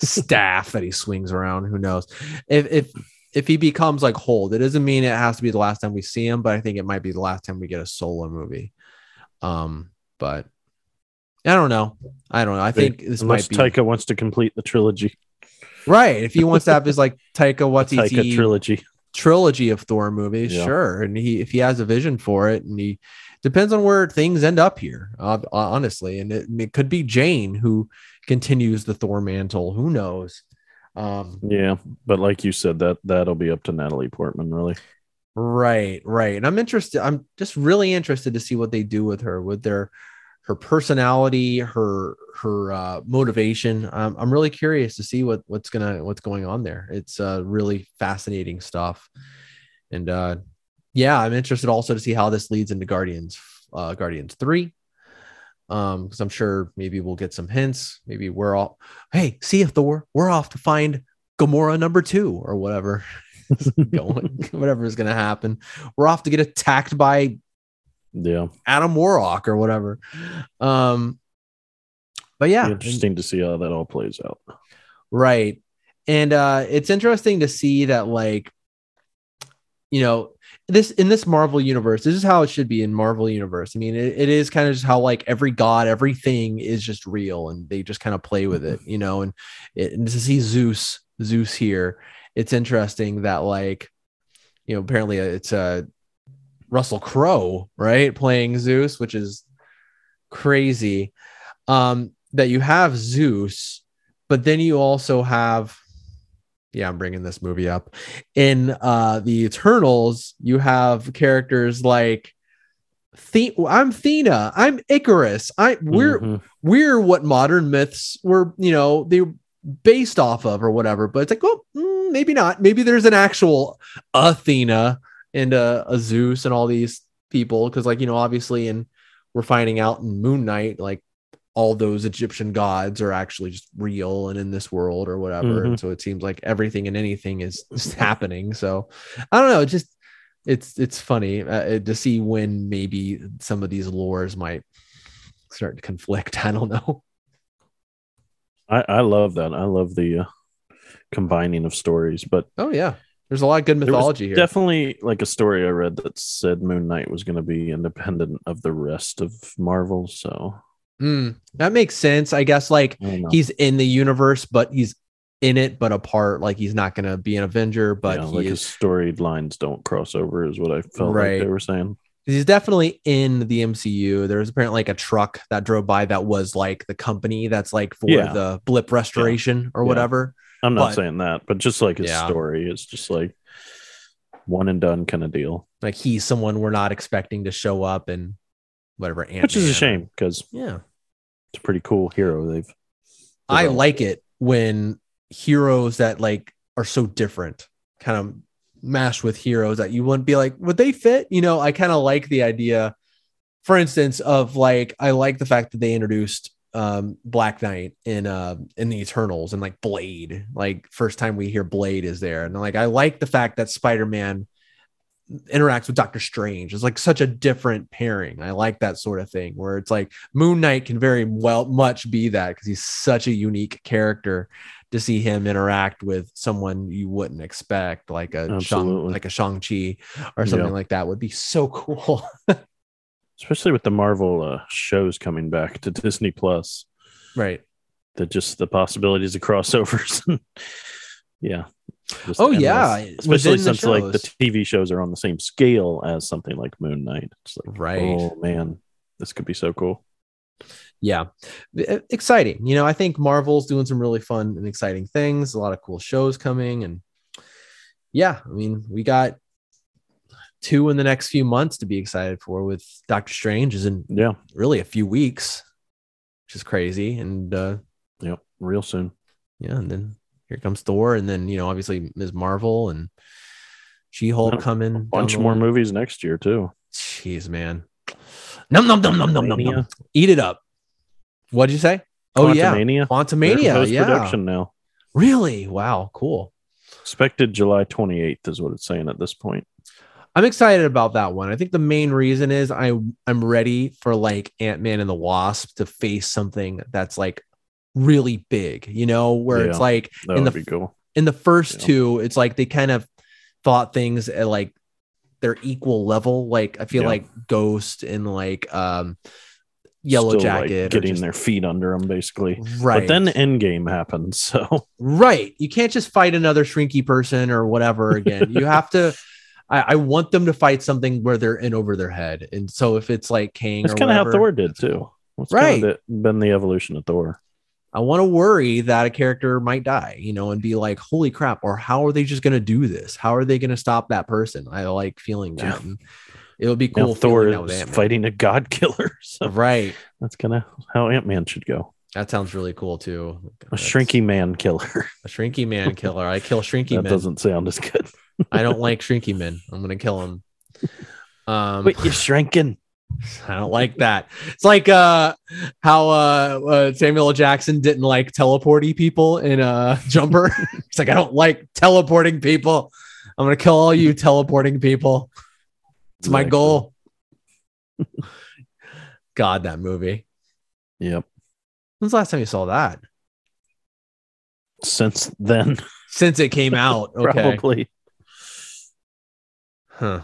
staff that he swings around. Who knows? If if if he becomes like whole, it doesn't mean it has to be the last time we see him, but I think it might be the last time we get a solo movie. Um, but I don't know. I don't know. I think this Unless might be Taika wants to complete the trilogy, right. If he wants to have his like Taika Waititi Taika trilogy. trilogy of Thor movies, Yeah. sure. And he if he has a vision for it, and he depends on where things end up here, uh, honestly. And it, it could be Jane who continues the Thor mantle. Who knows? Um, Yeah, but like you said, that that'll be up to Natalie Portman, really. right, right. And I'm interested. I'm just really interested to see what they do with her, with their her personality, her her uh, motivation. Um, I'm really curious to see what what's gonna what's going on there. It's uh, really fascinating stuff, and uh, yeah, I'm interested also to see how this leads into Guardians uh, Guardians three. Um, because I'm sure maybe we'll get some hints. Maybe we're all hey, see if Thor, we're off to find Gamora number two or whatever. going whatever is gonna happen. We're off to get attacked by Yeah, Adam Warlock or whatever. Um, but yeah, interesting to see how that all plays out. right. And uh, it's interesting to see that, like, you know, this in this Marvel universe, this is how it should be in Marvel universe. I mean, it, it is kind of just how like every god, everything is just real, and they just kind of play with it, you know. And, it, and to see Zeus, Zeus here, it's interesting that like, you know, apparently it's uh, Russell Crowe, right, playing Zeus, which is crazy. Um, that you have Zeus, but then you also have yeah i'm bringing this movie up in uh the eternals you have characters like the- i'm thena i'm Ikaris i we're Mhm. we're what modern myths were you know they based off of or whatever but it's like well mm, maybe not maybe there's an actual athena and uh, a zeus and all these people because like you know obviously and we're finding out in moon knight like all those Egyptian gods are actually just real and in this world or whatever. And so it seems like everything and anything is, is happening. So I don't know. It just it's it's funny uh, to see when maybe some of these lores might start to conflict. I don't know. I, I love that. I love the uh, combining of stories, but Oh yeah, there's a lot of good mythology here. definitely like a story I read that said Moon Knight was going to be independent of the rest of Marvel. So Mm, that makes sense. I guess like I he's in the universe, but he's in it, but apart. Like he's not gonna be an Avenger, but Yeah, like is his storylines don't cross over, is what I felt Right. like they were saying. he's definitely in the MCU. There's apparently like a truck that drove by that was like the company that's like for Yeah. the blip restoration or Yeah. whatever. I'm not But- saying that, but just like his story, it's just like one and done kind of deal, Like he's someone we're not expecting to show up and whatever. which is a shame because Yeah. It's a pretty cool hero. They've I like it when heroes that like are so different kind of mash with heroes that you wouldn't be like, would they fit? You know, I kind of like the idea, for instance, of like I like the fact that they introduced um Black Knight in uh in the Eternals and like Blade. Like first time we hear Blade is there. And like I like the fact that Spider-Man interacts with Doctor Strange. It's like such a different pairing. I like that sort of thing where it's like Moon Knight can very well much be that because he's such a unique character to see him interact with someone you wouldn't expect, like a Shang, like a Shang Chi or something Yeah. like that, would be so cool. especially with the Marvel uh, shows coming back to Disney Plus. right? That just the possibilities of crossovers. yeah. just Oh, endless. yeah, especially within the since like the. TV shows are on the same scale as something like Moon Knight. It's like, Right. oh man, this could be so cool. yeah exciting you know i think marvel's doing some really fun and exciting things a lot of cool shows coming and yeah i mean we got two in the next few months to be excited for with doctor strange is in Yeah, really a few weeks which is crazy and uh yep, real soon. yeah and then here comes thor and then you know obviously ms marvel and she-hulk Yeah, coming down Bunch more line. movies next year too. jeez man num num num num num num, num. Eat it up what'd you say oh yeah Quantumania. Yeah. production now. Really? Wow, cool. Expected July 28th is what it's saying at this point. I'm excited about that one. I think the main reason is I I'm ready for like Ant-Man and the Wasp to face something that's like really big, you know, where it's like In the cool. in the first Yeah. two, it's like they kind of thought things at like their equal level. Like I feel Yeah. like Ghost and like um Yellow Still, Jacket are getting just- their feet under them basically. right. But then Endgame happens, so Right. You can't just fight another shrinky person or whatever again. you have to. I, I want them to fight something where they're in over their head. And so if it's like Kang, that's kind of how Thor did too. What's Right. kind of been the evolution of Thor. I want to worry that a character might die, you know, and be like, holy crap, or how are they just going to do this? How are they going to stop that person? I like feeling that. Yeah. It would be Now cool. Thor that with is fighting a god killer, so Right. that's kind of how Ant Man should go. That sounds really cool too. A That's- shrinky man killer. a shrinky man killer. I kill shrinky that men. doesn't sound as good. I don't like shrinky men. I'm going to kill them. Um, Wait, you're shrinking. I don't like that. It's like uh how uh, uh Samuel L. Jackson didn't like teleporty people in uh Jumper. It's like, I don't like teleporting people. I'm gonna kill all you teleporting people. It's my Exactly. goal. God, that movie. Yep. When's the last time you saw that? Since then, Since it came out. Okay. probably Huh.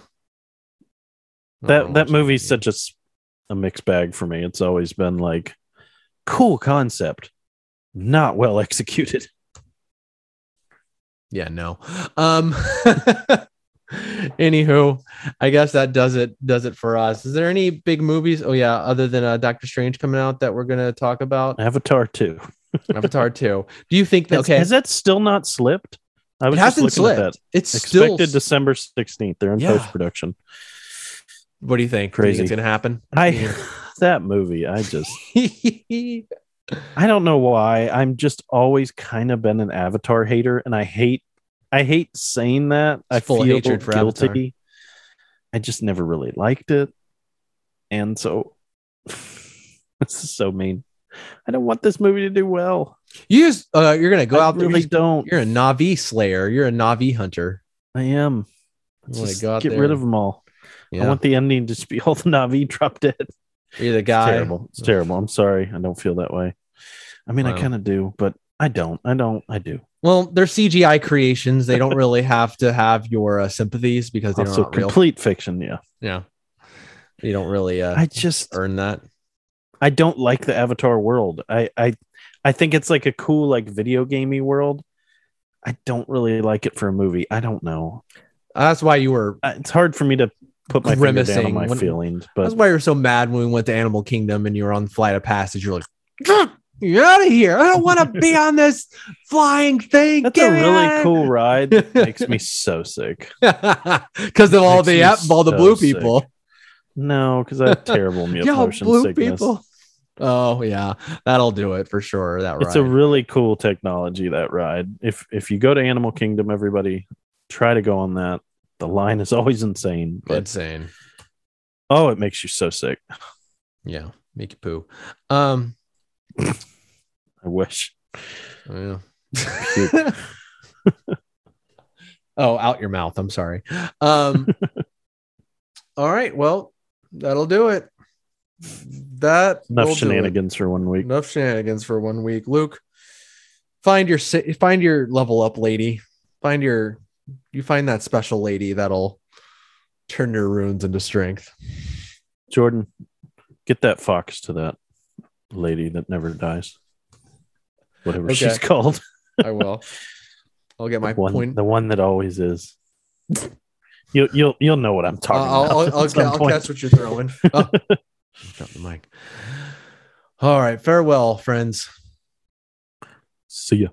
I don't that that movie's you- such a mixed bag for me. It's always been like cool concept, not well executed. yeah no um anywho i guess that does it does it for us is there any big movies oh yeah other than uh, doctor strange coming out that we're gonna talk about Avatar two. avatar 2 do you think that Has, okay has that still not slipped? I it was just hasn't looking at slipped that. it's still Expected December sixteenth. They're in Yeah. post production. What do you think Do Crazy. it's gonna happen I that movie. I just I don't know why. I'm just always kind of been an Avatar hater, and I hate I hate saying that. I It's full feel guilty. Avatar. I just never really liked it, and so this is so mean. I don't want this movie to do well. you just uh you're gonna go I out there really you're, don't. you're a Na'vi slayer you're a Na'vi hunter I am. want to Just get there rid of them all. I want the ending to just be all the Na'vi drop dead. you're the It's guy terrible. It's terrible. I'm sorry. I don't feel that way. I mean, Wow. I kind of do, but I don't. I don't. I do. well they're cgi creations they don't really have to have your uh, sympathies because they're Also, not real complete fiction. Yeah. Yeah. You don't really uh, I just earn that. I don't like the Avatar world. I I I think it's like a cool like video gamey world. I don't really like it for a movie. I don't know. That's why you were. It's hard for me to put my finger down on my when- feelings, But That's why you were so mad when we went to Animal Kingdom and you were on Flight of Passage. You're like, you're out of here! I don't want to be on this flying thing. that's a really cool ride. It makes me so sick. because of all the yep, all the blue sick. people. No, because I have terrible Yeah, motion blue sickness. people. Oh yeah, that'll do it for sure. That It's ride. a really cool technology that ride. If if you go to Animal Kingdom, everybody try to go on that. The line is always insane, but insane. oh, it makes you so sick. Yeah, make you poo. Um, I wish. Yeah. Oh, out your mouth. I'm sorry. Um, All right. Well, that'll do it. That Enough will do it. shenanigans for one week. Enough shenanigans for one week. Luke, find your find your level up lady. Find your you find that special lady that'll turn your runes into strength. Jordan, get that fox to that lady that never dies. Whatever Okay. she's called. I will. I'll get my the one, point. the one that always is. You, you'll you'll know what I'm talking I'll, about. I'll, I'll, I'll catch what you're throwing. Oh. Drop the mic. All right. Farewell, friends. See ya.